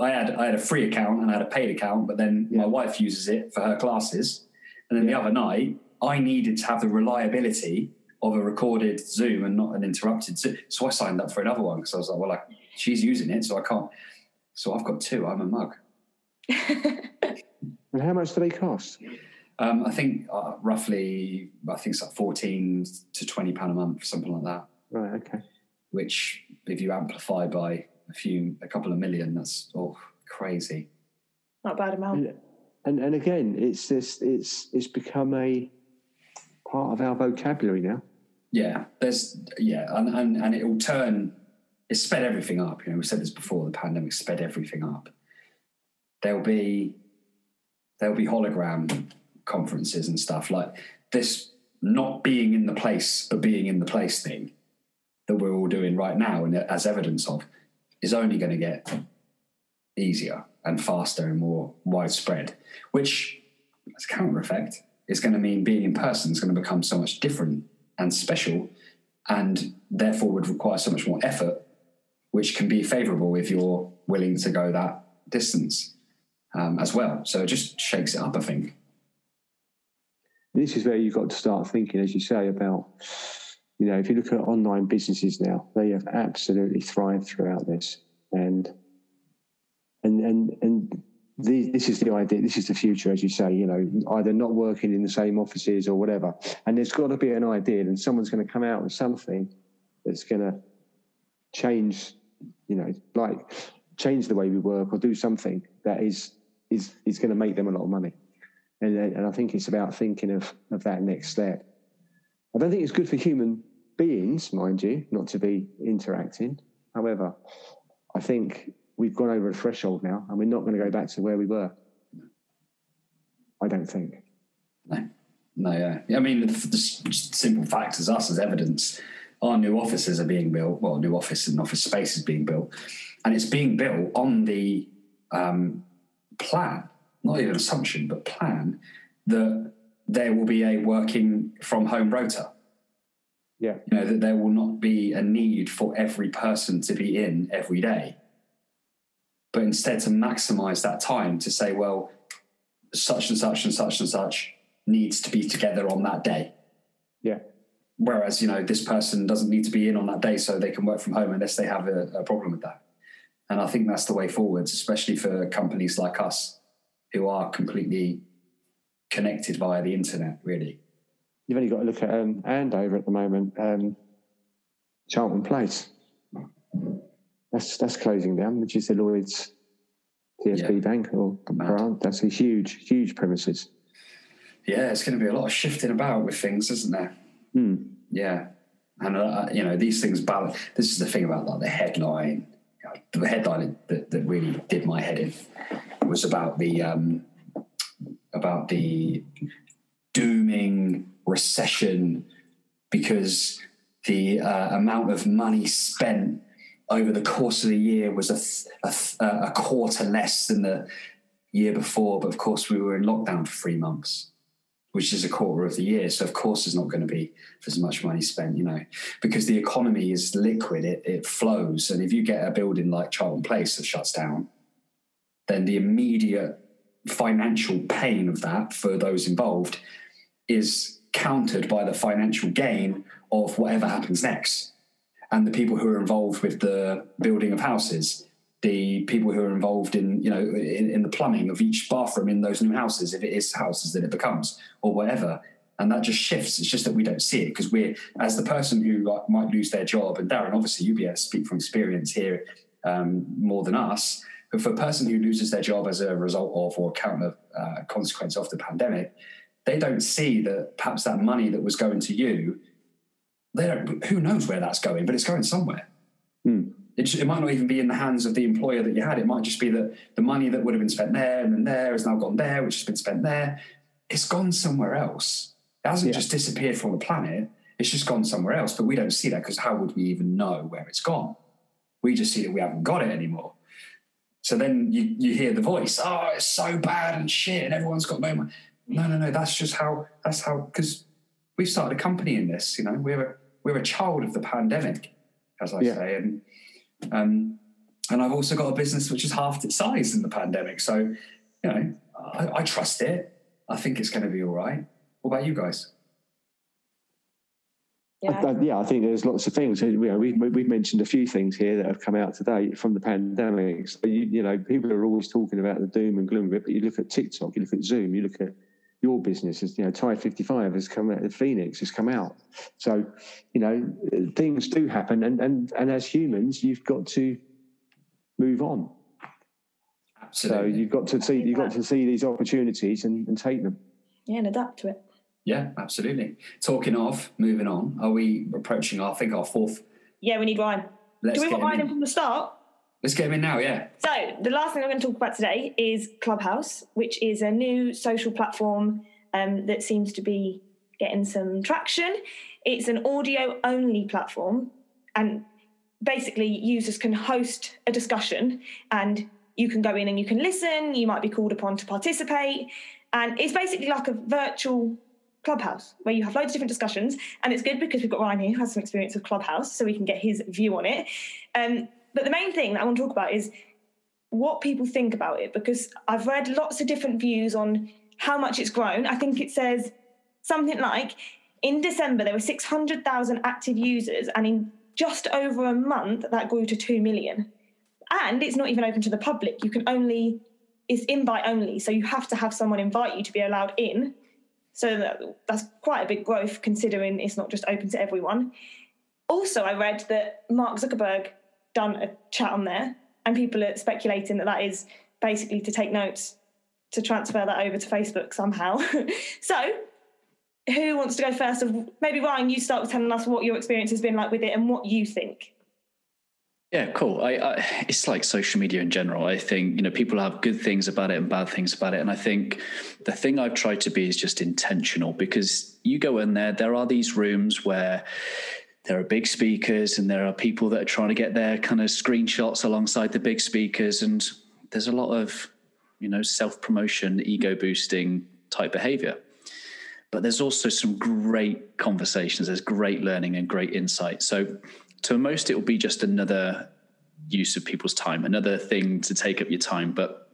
I had I had a free account and I had a paid account, but then my wife uses it for her classes. And then Yeah. the other night, I needed to have the reliability of a recorded Zoom and not an interrupted Zoom. So I signed up for another one because I was like, well, like, she's using it, so I can't. So I've got two. I'm a mug. And how much do they cost? Um, I think uh, roughly, I think it's like fourteen to twenty pound a month, something like that. Right. Okay. Which, if you amplify by a few, a couple of million, that's oh crazy. Not a bad amount. And, and and again, it's this. It's it's become a part of our vocabulary now. Yeah, there's yeah, and and, and it will turn. It sped everything up. You know, we said this before. The pandemic sped everything up. There'll be there'll be hologram conferences and stuff like this. Not being in the place, but being in the place thing that we're all doing right now, and as evidence of, is only going to get easier and faster and more widespread. Which, as counter effect, is going to mean being in person is going to become so much different and special, and therefore would require so much more effort, which can be favourable if you're willing to go that distance um, as well. So it just shakes it up, I think. This is where you've got to start thinking, as you say, about you know, if you look at online businesses now, they have absolutely thrived throughout this, and and and and the, this is the idea. This is the future, as you say. You know, either not working in the same offices or whatever. And there's got to be an idea, and someone's going to come out with something that's going to change. You know, like change the way we work or do something that is is is going to make them a lot of money. And and I think it's about thinking of of that next step. I don't think it's good for human beings, mind you, not to be interacting. However, I think we've gone over a threshold now and we're not going to go back to where we were. I don't think. No, no, yeah. I mean, the, the simple fact is us as evidence. Our new offices are being built. Well, new office and office space is being built, and it's being built on the um, plan, not even assumption, but plan that there will be a working from home rota. Yeah. You know that there will not be a need for every person to be in every day, but instead to maximise that time to say, well, such and such and such and such needs to be together on that day. Yeah. Whereas, you know, this person doesn't need to be in on that day so they can work from home unless they have a, a problem with that. And I think that's the way forwards, especially for companies like us who are completely connected via the internet, really. You've only got to look at um, Andover at the moment, um, Charlton Place. that's that's closing down, which is the Lloyd's TSB Yeah. Bank or branch. That's a huge, huge premises. Yeah, it's going to be a lot of shifting about with things, isn't there? Hmm. Yeah, and uh, you know these things balance. This is the thing about like the headline, the headline that, that really did my head in was about the um, about the dooming recession because the uh, amount of money spent over the course of the year was a, a, a quarter less than the year before. But of course, we were in lockdown for three months which is a quarter of the year. So of course there's not going to be as much money spent, you know, because the economy is liquid, it, it flows. And if you get a building like Charlton Place that shuts down, then the immediate financial pain of that for those involved is countered by the financial gain of whatever happens next. And the people who are involved with the building of houses, the people who are involved in, you know, in, in the plumbing of each bathroom in those new houses, if it is houses that it becomes, or whatever. And that just shifts. It's just that we don't see it because we're, as the person who like, might lose their job, and Darren, obviously, you'll be able to speak from experience here um, more than us. But for a person who loses their job as a result of or counter uh, consequence of the pandemic, they don't see that perhaps that money that was going to you, they don't. Who knows where that's going? But it's going somewhere. Hmm. It, it might not even be in the hands of the employer that you had. It might just be that the money that would have been spent there and then there has now gone there, which has been spent there. It's gone somewhere else. It hasn't Yeah. just disappeared from the planet. It's just gone somewhere else. But we don't see that because how would we even know where it's gone? We just see that we haven't got it anymore. So then you, you hear the voice, oh, it's so bad and shit, and everyone's got no money. No, no, no. That's just how. That's how. Because we've started a company in this. You know, we're a, we're a child of the pandemic, as I Yeah. say, and um, and I've also got a business which is half its size in the pandemic. So, you know, I, I trust it. I think it's going to be all right. What about you guys? I, I, yeah, I think there's lots of things. You know, we, we've mentioned a few things here that have come out today from the pandemic. So, you, you know, people are always talking about the doom and gloom of it, but you look at TikTok, you look at Zoom, you look at your business. as, You know, Tide 55 has come out, Phoenix has come out. So, you know, things do happen, and and and as humans, you've got to move on. Absolutely. So you've got to see you've got to see these opportunities and, and take them. Yeah, and adapt to it. Yeah, absolutely. Talking of moving on, are we approaching? I think our fourth. Yeah, we need Ryan. Let's Do we want Ryan in in. from the start? Let's get him in now. Yeah. So, the last thing I'm going to talk about today is Clubhouse, which is a new social platform um, that seems to be getting some traction. It's an audio only platform, and basically, users can host a discussion and you can go in and you can listen. You might be called upon to participate. And it's basically like a virtual Clubhouse where you have loads of different discussions. And it's good because we've got Ryan here who has some experience with Clubhouse, so we can get his view on it. Um, but the main thing that I want to talk about is what people think about it because I've read lots of different views on how much it's grown. I think it says something like in December there were 600,000 active users, and in just over a month that grew to 2 million. And it's not even open to the public. You can only, it's invite only. So you have to have someone invite you to be allowed in. So that, that's quite a big growth considering it's not just open to everyone. Also, I read that Mark Zuckerberg done a chat on there, and people are speculating that that is basically to take notes to transfer that over to Facebook somehow. so, who wants to go first? Maybe Ryan, you start telling us what your experience has been like with it and what you think. Yeah, cool. I, I, it's like social media in general. I think you know people have good things about it and bad things about it, and I think the thing I've tried to be is just intentional because you go in there, there are these rooms where there are big speakers and there are people that are trying to get their kind of screenshots alongside the big speakers, and there's a lot of you know self promotion, ego boosting type behavior. But there's also some great conversations. There's great learning and great insight. So to most it will be just another use of people's time another thing to take up your time. But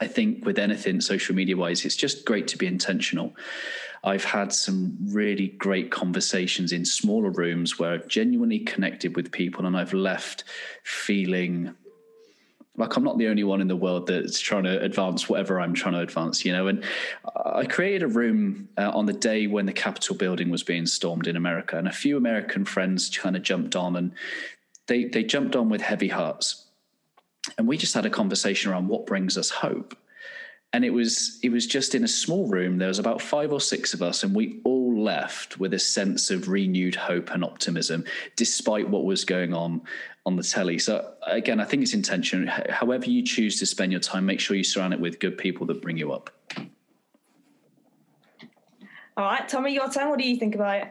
i think with anything social media wise it's just great to be intentional. I've had some really great conversations in smaller rooms where i've genuinely connected with people and i've left feeling like I'm not the only one in the world that's trying to advance whatever I'm trying to advance, you know. And I created a room uh, on the day when the Capitol building was being stormed in America, and a few American friends kind of jumped on and they they jumped on with heavy hearts, and we just had a conversation around what brings us hope. And it was it was just in a small room. There was about five or six of us, and we all left with a sense of renewed hope and optimism, despite what was going on on the telly. So again, I think it's intention. However you choose to spend your time, make sure you surround it with good people that bring you up. All right, Tommy, your turn. What do you think about it?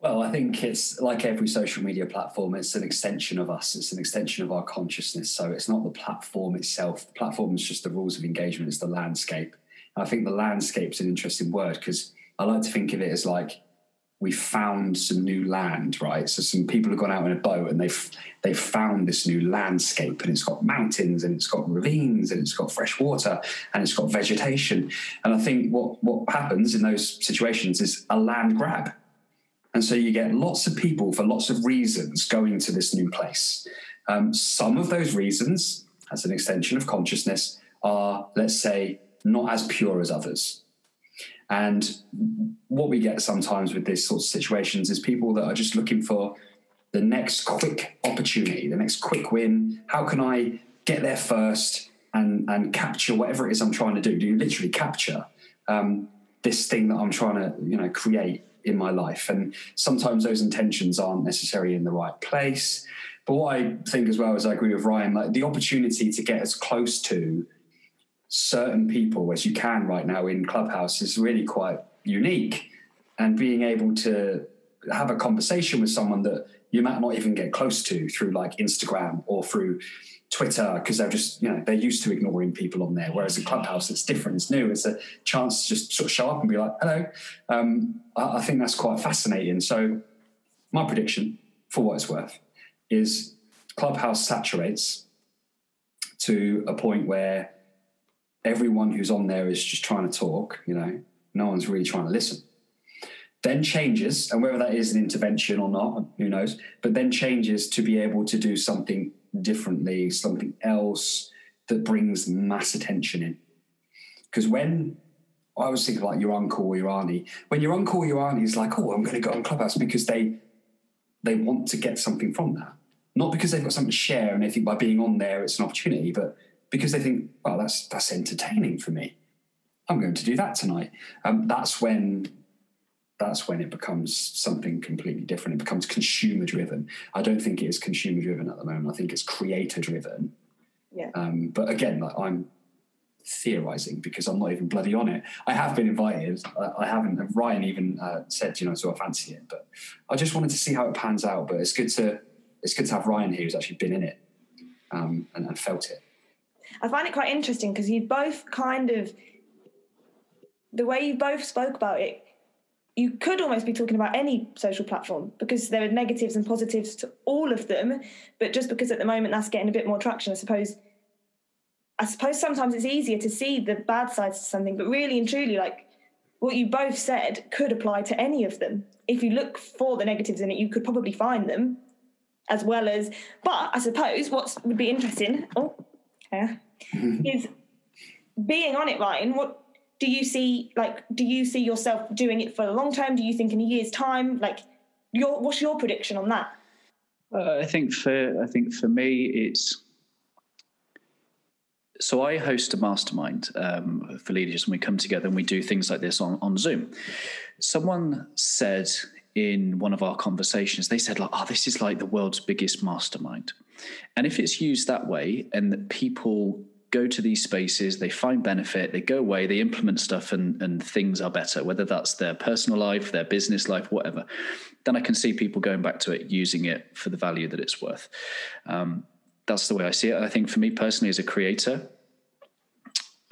Well, I think it's like every social media platform, it's an extension of us, it's an extension of our consciousness. So it's not the platform itself. The platform is just the rules of engagement, it's the landscape. And I think the landscape's an interesting word because I like to think of it as like we found some new land, right? So some people have gone out in a boat and they've they've found this new landscape, and it's got mountains and it's got ravines and it's got fresh water and it's got vegetation. And I think what what happens in those situations is a land grab and so you get lots of people for lots of reasons going to this new place. Um, some of those reasons, as an extension of consciousness, are, let's say, not as pure as others. And what we get sometimes with these sorts of situations is people that are just looking for the next quick opportunity, the next quick win. How can I get there first and, and capture whatever it is I'm trying to do? Do you literally capture um, this thing that I'm trying to, you know, create in my life. And sometimes those intentions aren't necessarily in the right place. But what I think as well as I agree with Ryan, like the opportunity to get as close to certain people as you can right now in Clubhouse is really quite unique. And being able to have a conversation with someone that you might not even get close to through like Instagram or through Twitter because they're just you know they're used to ignoring people on there. Whereas in Clubhouse, it's different, it's new. It's a chance to just sort of show up and be like, "Hello." Um, I, I think that's quite fascinating. So, my prediction, for what it's worth, is Clubhouse saturates to a point where everyone who's on there is just trying to talk. You know, no one's really trying to listen then changes, and whether that is an intervention or not, who knows, but then changes to be able to do something differently, something else that brings mass attention in. Because when I was thinking like your uncle or your auntie, when your uncle or your auntie is like, oh, I'm going to go on Clubhouse because they they want to get something from that. Not because they've got something to share and they think by being on there it's an opportunity, but because they think, well, that's that's entertaining for me. I'm going to do that tonight. Um, that's when that's when it becomes something completely different. It becomes consumer driven. I don't think it is consumer driven at the moment. I think it's creator driven. Yeah. Um, but again, like I'm theorizing because I'm not even bloody on it. I have been invited. I, I haven't. Ryan even uh, said, you know, so I fancy it. But I just wanted to see how it pans out. But it's good to it's good to have Ryan here who's actually been in it um, and, and felt it. I find it quite interesting because you both kind of the way you both spoke about it you could almost be talking about any social platform because there are negatives and positives to all of them. But just because at the moment that's getting a bit more traction, I suppose. I suppose sometimes it's easier to see the bad sides to something, but really and truly, like what you both said, could apply to any of them. If you look for the negatives in it, you could probably find them, as well as. But I suppose what would be interesting, oh, yeah, is being on it, Ryan. What do you see like do you see yourself doing it for a long term do you think in a year's time? Like your what's your prediction on that? Uh, i think for i think for me it's so i host a mastermind um, for leaders and we come together and we do things like this on, on zoom. Someone said in one of our conversations they said like oh this is like the world's biggest mastermind and if it's used that way and that people go to these spaces, they find benefit, they go away, they implement stuff, and, and things are better, whether that's their personal life, their business life, whatever. Then I can see people going back to it, using it for the value that it's worth. Um, that's the way I see it. I think for me personally, as a creator,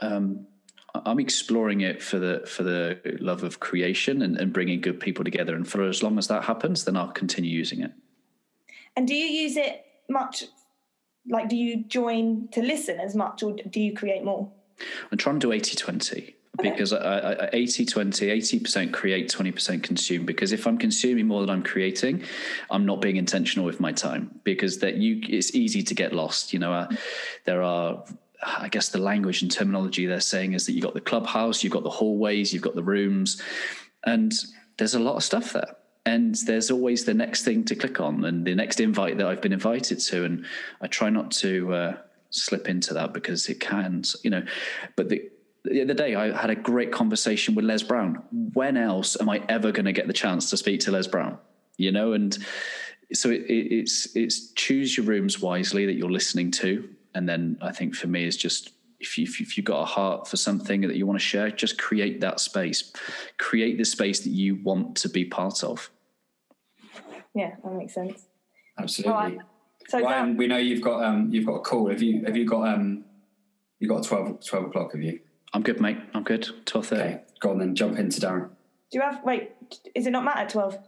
um, I'm exploring it for the for the love of creation and, and bringing good people together. And for as long as that happens, then I'll continue using it. And do you use it much like do you join to listen as much or do you create more? I'm trying to do 80 20 because I, I, 80 20 80% create 20% consume. Because if i'm consuming more than i'm creating i'm not being intentional with my time. Because that you it's easy to get lost. You know uh, there are i guess the language and terminology they're saying is that you've got the clubhouse you've got the hallways you've got the rooms and there's a lot of stuff there and there's always the next thing to click on and the next invite that I've been invited to, and I try not to uh, slip into that because it can, you know. But the the other day I had a great conversation with Les Brown. When else am I ever going to get the chance to speak to Les Brown? You know, and so it, it, it's it's choose your rooms wisely that you're listening to, and then I think for me is just if, you, if you've got a heart for something that you want to share, just create that space, create the space that you want to be part of. Yeah, that makes sense. Absolutely. Right. So Ryan, Dan, we know you've got um you've got a call. Have you have you got um you got 12, 12 o'clock? Have you? I'm good, mate. I'm good. Twelve thirty. Okay, go on then. Jump into Darren. do you have wait? Is it not Matt at twelve?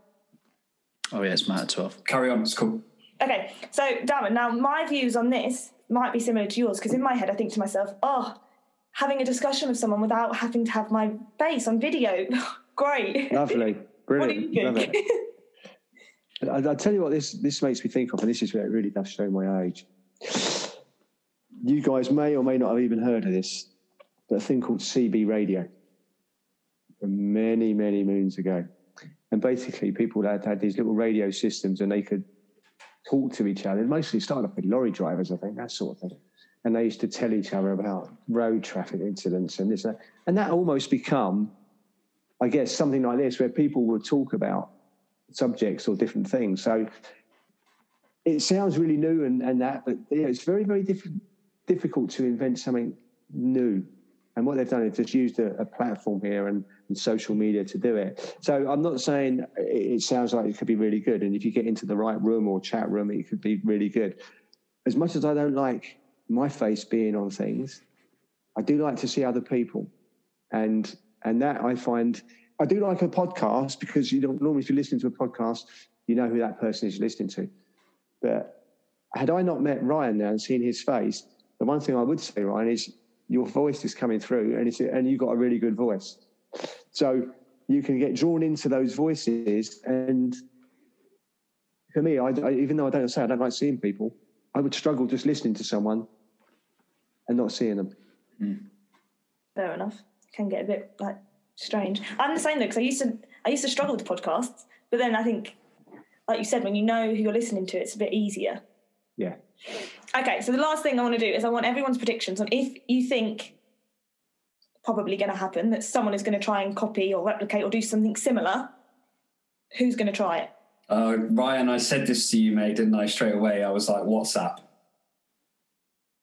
Oh yeah, it's Matt at twelve. Carry on. It's cool. Okay, so Darren, now my views on this might be similar to yours because in my head I think to myself, oh, having a discussion with someone without having to have my face on video, great. Lovely, What do brilliant. you Love think? it. I, I tell you what, this this makes me think of, and this is where it really does show my age. You guys may or may not have even heard of this, but a thing called CB radio from many, many moons ago. And basically, people had, had these little radio systems and they could talk to each other. It mostly started off with lorry drivers, I think, that sort of thing. And they used to tell each other about road traffic incidents and this and that. And that almost become, I guess, something like this where people would talk about subjects or different things. So it sounds really new and, and that, but yeah, it's very, very diff- difficult to invent something new. And what they've done is just used a, a platform here and, and social media to do it. So I'm not saying it, it sounds like it could be really good. And if you get into the right room or chat room, it could be really good. As much as I don't like my face being on things, I do like to see other people. And and that I find I do like a podcast because you don't normally if you listen to a podcast, you know who that person is listening to. But had I not met Ryan now and seen his face, the one thing I would say, Ryan, is your voice is coming through and it's and you've got a really good voice. So you can get drawn into those voices and for me, I, I, even though I don't say I don't like seeing people, I would struggle just listening to someone and not seeing them. Mm. Fair enough. Can get a bit like strange. I'm the same though because I used to I used to struggle with podcasts, but then I think, like you said, when you know who you're listening to, it's a bit easier. Yeah. Okay, so the last thing I want to do is I want everyone's predictions on if you think probably going to happen that someone is going to try and copy or replicate or do something similar. Who's going to try it? Uh, Ryan, I said this to you, mate, didn't I? Straight away, I was like, WhatsApp.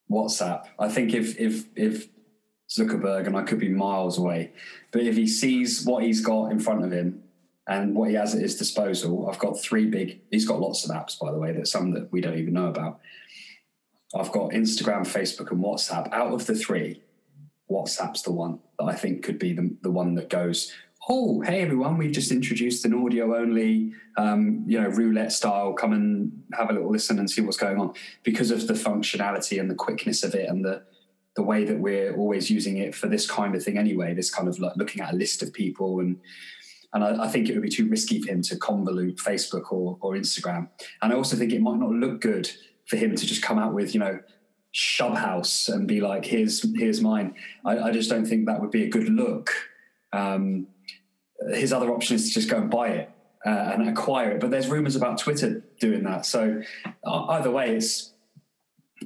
WhatsApp. I think if if if Zuckerberg and I could be miles away, but if he sees what he's got in front of him and what he has at his disposal, I've got three big. He's got lots of apps, by the way. That some that we don't even know about. I've got Instagram, Facebook, and WhatsApp. Out of the three, WhatsApp's the one that I think could be the, the one that goes, oh, hey everyone, we've just introduced an audio only, um, you know, roulette style. Come and have a little listen and see what's going on because of the functionality and the quickness of it and the the way that we're always using it for this kind of thing anyway. This kind of like looking at a list of people and and I, I think it would be too risky for him to convolute Facebook or or Instagram. And I also think it might not look good for him to just come out with you know Shubhouse and be like, here's here's mine. I, I just don't think that would be a good look. Um, his other option is to just go and buy it uh, and acquire it. But there's rumors about Twitter doing that. So uh, either way, it's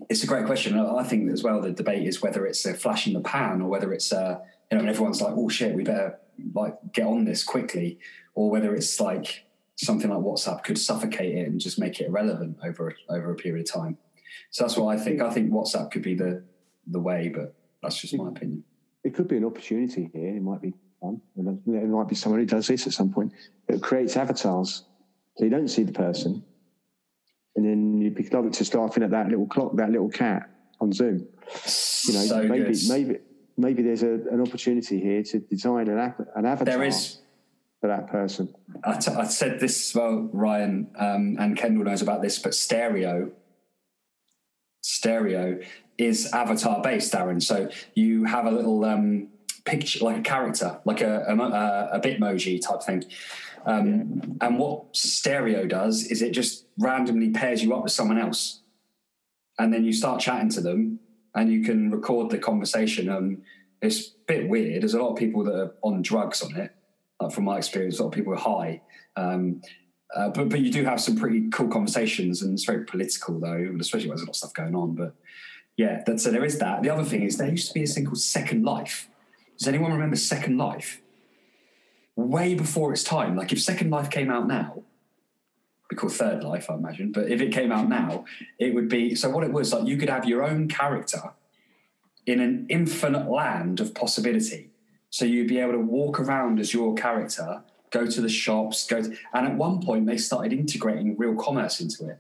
it's a great question. I think as well the debate is whether it's a flash in the pan or whether it's uh, you know everyone's like, oh shit, we better like get on this quickly, or whether it's like something like WhatsApp could suffocate it and just make it irrelevant over over a period of time. So that's what I think. I think WhatsApp could be the the way, but that's just my opinion. It could be an opportunity here. It might be fun. There might be someone who does this at some point. It creates avatars, so you don't see the person, and then you pick up just laughing at that little clock, that little cat on Zoom. You know, so maybe good. maybe maybe there's a, an opportunity here to design an, an avatar There is. For that person. I, t- I said this as well, Ryan, um, and Kendall knows about this, but stereo, stereo is avatar based, Darren. So you have a little um, picture, like a character, like a, a, a, Bitmoji type thing. Um, And what stereo does is it just randomly pairs you up with someone else. And then you start chatting to them and you can record the conversation. Um, it's a bit weird. There's a lot of people that are on drugs on it like from my experience, a lot of people are high, Um, uh, but but you do have some pretty cool conversations, and it's very political though, especially when there's a lot of stuff going on. But yeah, so there is that. The other thing is there used to be a thing called Second Life. Does anyone remember Second Life? Way before its time. Like if Second Life came out now, be called Third Life, I imagine. But if it came out now, it would be so. What it was like, you could have your own character in an infinite land of possibility. So you'd be able to walk around as your character, go to the shops, go to, and at one point they started integrating real commerce into it.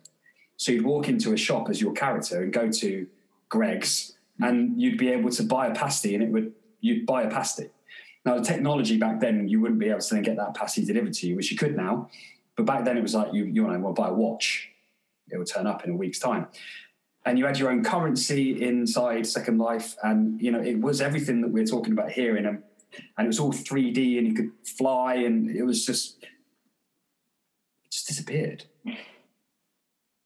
So you'd walk into a shop as your character and go to Greggs, hmm. and you'd be able to buy a pasty, and it would you'd buy a pasty. Now the technology back then, you wouldn't be able to then get that pasty delivered to you, which you could now. But back then, it was like you you want to buy a watch, it would turn up in a week's time and you had your own currency inside Second Life, and you know it was everything that we're talking about here in a, and it was all 3D, and you could fly, and it was just it just disappeared.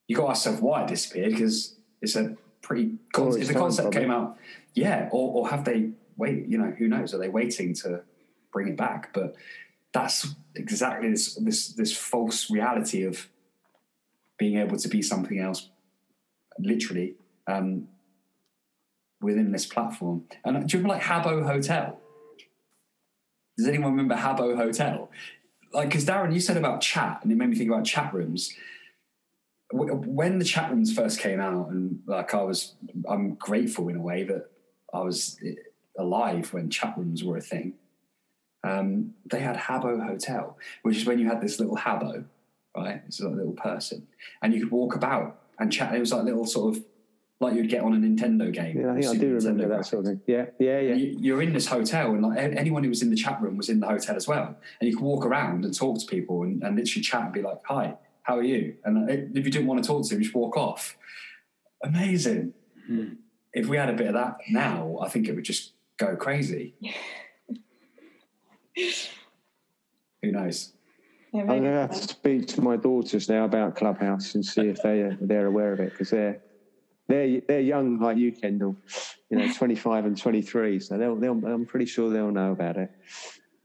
You got to ask yourself why it disappeared because it's a pretty Or if it's the concept came out, yeah, or, or have they wait? You know, who knows? Are they waiting to bring it back? But that's exactly this this this false reality of being able to be something else literally um, within this platform. And do you remember like Habbo Hotel? Does anyone remember Habbo Hotel? Like, because Darren, you said about chat, and it made me think about chat rooms. When the chat rooms first came out, and like I was, I'm grateful in a way that I was eh, alive when chat rooms were a thing. Um, they had Habbo Hotel, which is when you had this little Habbo, right? It's a little person, and you could walk about and chat. It was like a little sort of like you'd get on a Nintendo game. Yeah, I think I Super do remember Nintendo that sort of thing. Yeah, yeah, yeah. you, you're in this hotel, and like anyone who was in the chat room was in the hotel as well. And you could walk around and talk to people and, and literally chat and be like, "Hi, how are you?" And uh, if you didn't want to talk to them, you just walk off. Amazing. If we had a bit of that now, I think it would just go crazy. Who knows? Yeah, I'm going to have to speak to my daughters now about Clubhouse and see if they are, they're aware of it because they're they're they're young like you, Kendall. You know, 25 and 23, so they'll they'll I'm pretty sure they'll know about it.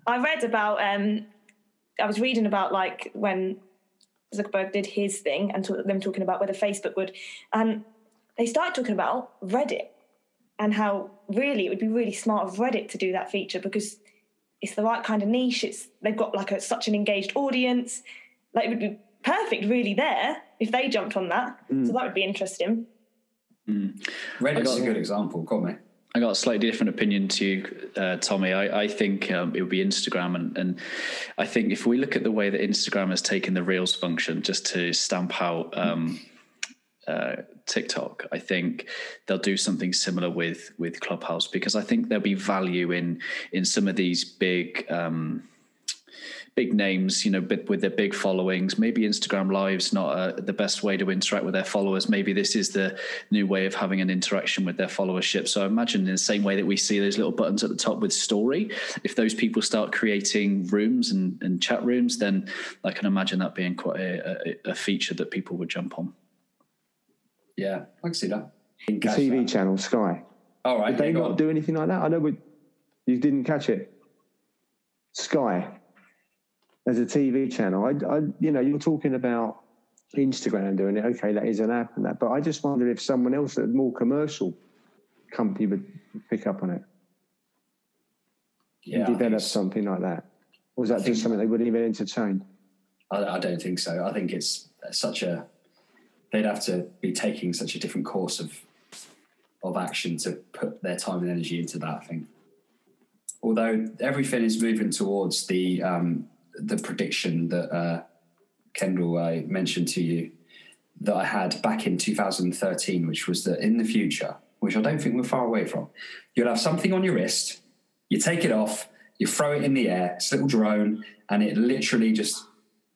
I read about. Um, I was reading about like when Zuckerberg did his thing and talk, them talking about whether Facebook would, and they started talking about Reddit and how really it would be really smart of Reddit to do that feature because it's the right kind of niche. It's they've got like a, such an engaged audience. Like it would be perfect, really, there if they jumped on that. So that would be interesting. Reddit's got- a good example. Go on, mate. I got a slightly different opinion to you, uh, Tommy. I, I think um, it would be Instagram, and, and I think if we look at the way that Instagram has taken the Reels function just to stamp out um, uh, TikTok, I think they'll do something similar with with Clubhouse because I think there'll be value in in some of these big. Um, big names, you know, bit with their big followings. Maybe Instagram Live's not uh, the best way to interact with their followers. Maybe this is the new way of having an interaction with their followership. So I imagine in the same way that we see those little buttons at the top with story, if those people start creating rooms and, and chat rooms, then I can imagine that being quite a, a, a feature that people would jump on. Yeah, I can see that. The TV channel Sky. All right. Did they not on. do anything like that? I know we, you didn't catch it. Sky as a TV channel. I, I, you know, you're talking about Instagram doing it. Okay, that is an app and that, but I just wonder if someone else, a more commercial company, would pick up on it Yeah, and develop something like that. Or was that think- just something they wouldn't even entertain? I, I don't think so. I think it's such a they'd have to be taking such a different course of of action to put their time and energy into that. thing. Although everything is moving towards the um, the prediction that uh, Kendall I mentioned to you that I had back in 2013, which was that in the future, which I don't think we're far away from, you'll have something on your wrist, you take it off, you throw it in the air, it's a little drone, and it literally just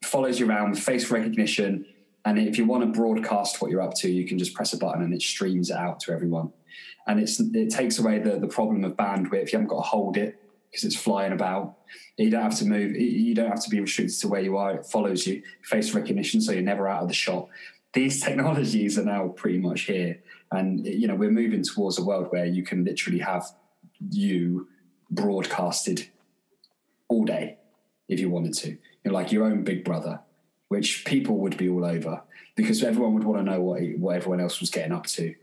follows you around with face recognition. And if you want to broadcast what you're up to, you can just press a button and it streams it out to everyone. And it's it takes away the, the problem of bandwidth. You haven't got to hold it because it's flying about. You don't have to move. You don't have to be restricted to where you are. It follows you. Face recognition, so you're never out of the shot. These technologies are now pretty much here, and you know we're moving towards a world where you can literally have you broadcasted all day if you wanted to. You're like your own big brother, which people would be all over because everyone would want to know what, what everyone else was getting up to.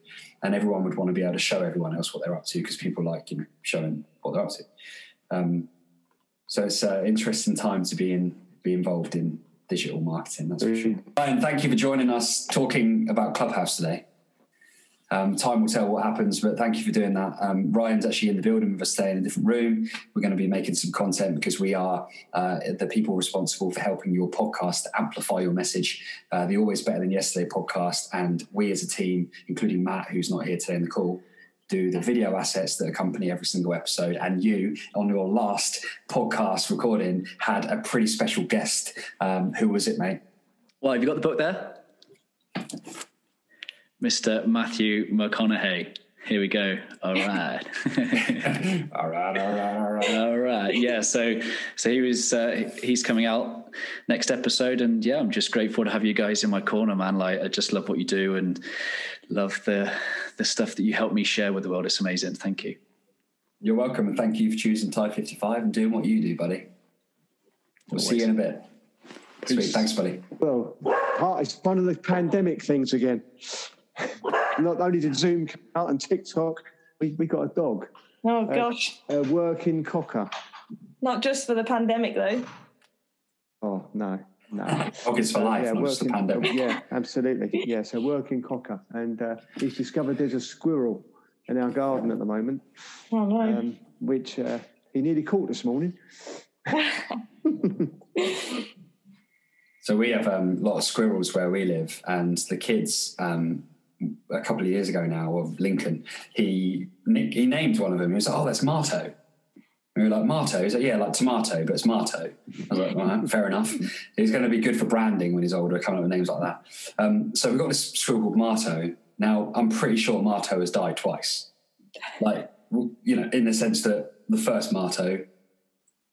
And everyone would want to be able to show everyone else what they're up to because people like, you know, showing what they're up to. Um, so it's an interesting time to be in, be involved in digital marketing. That's for sure. Ryan, thank you for joining us talking about Clubhouse today. Um, time will tell what happens, but thank you for doing that. Um, Ryan's actually in the building with us today in a different room. We're going to be making some content because we are uh, the people responsible for helping your podcast amplify your message. Uh, the Always Better Than Yesterday podcast, and we as a team, including Matt, who's not here today in the call, do the video assets that accompany every single episode. And you, on your last podcast recording, had a pretty special guest. Um, who was it, mate? Well, have you got the book there? Mr. Matthew McConaughey. Here we go. All right. all right, all right, all right. All right. Yeah. So, so he was. Uh, he's coming out next episode, and yeah, I'm just grateful to have you guys in my corner, man. Like, I just love what you do, and love the the stuff that you help me share with the world. It's amazing. Thank you. You're welcome, and thank you for choosing Tide 55 and doing what you do, buddy. We'll Always. see you in a bit. Sweet. Thanks, buddy. Well, it's one of the pandemic things again. Not only did Zoom come out and TikTok, we, we got a dog. Oh, gosh. A, a working cocker. Not just for the pandemic, though. Oh, no. No. Dog is for life, yeah, not working, just the pandemic. Yeah, absolutely. Yeah, so working cocker. And uh, he's discovered there's a squirrel in our garden at the moment. Oh, no. Um, which uh, he nearly caught this morning. so we have um, a lot of squirrels where we live, and the kids um, a couple of years ago now of Lincoln, he he named one of them. He was like, "Oh, that's Marto." And we were like, "Marto?" He's like, "Yeah, like tomato, but it's Marto." I was like, "Fair enough." He's going to be good for branding when he's older, coming up with names like that. Um, so we've got this squirrel called Marto. Now, I'm pretty sure Marto has died twice. Like, you know, in the sense that the first Marto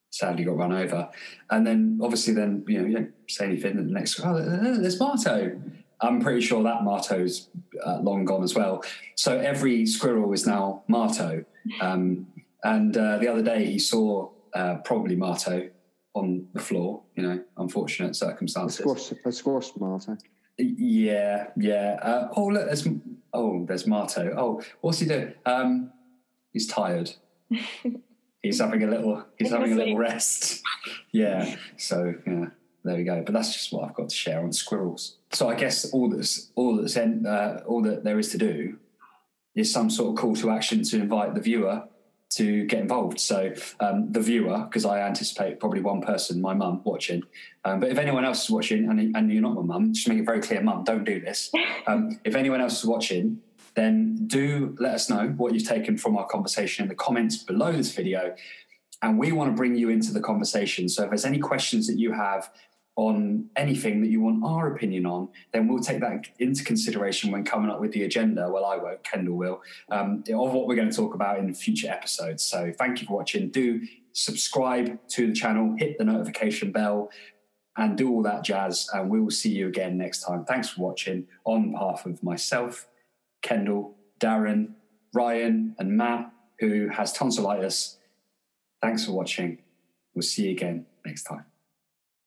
sadly got run over, and then obviously, then you know, you don't say anything. And the next, oh, there's Marto. I'm pretty sure that Marto's uh, long gone as well. So every squirrel is now Marto. Um, and uh, the other day he saw uh, probably Marto on the floor, you know, unfortunate circumstances. A squash, a squash Marto. Yeah, yeah. Uh, oh, look, there's, oh, there's Marto. Oh, what's he doing? Um, he's tired. he's having a little, he's having a little rest. yeah. So, yeah there we go. But that's just what I've got to share on squirrels. So I guess all that's all that's in, uh, all that there is to do is some sort of call to action to invite the viewer to get involved. So um, the viewer, because I anticipate probably one person, my mum, watching. Um, but if anyone else is watching and, and you're not my mum, just make it very clear, mum, don't do this. Um, if anyone else is watching, then do let us know what you've taken from our conversation in the comments below this video. And we want to bring you into the conversation. So if there's any questions that you have on anything that you want our opinion on, then we'll take that into consideration when coming up with the agenda. Well, I won't, Kendall will, um, of what we're going to talk about in future episodes. So thank you for watching. Do subscribe to the channel, hit the notification bell, and do all that jazz. And we will see you again next time. Thanks for watching. On behalf of myself, Kendall, Darren, Ryan, and Matt, who has tonsillitis, thanks for watching. We'll see you again next time.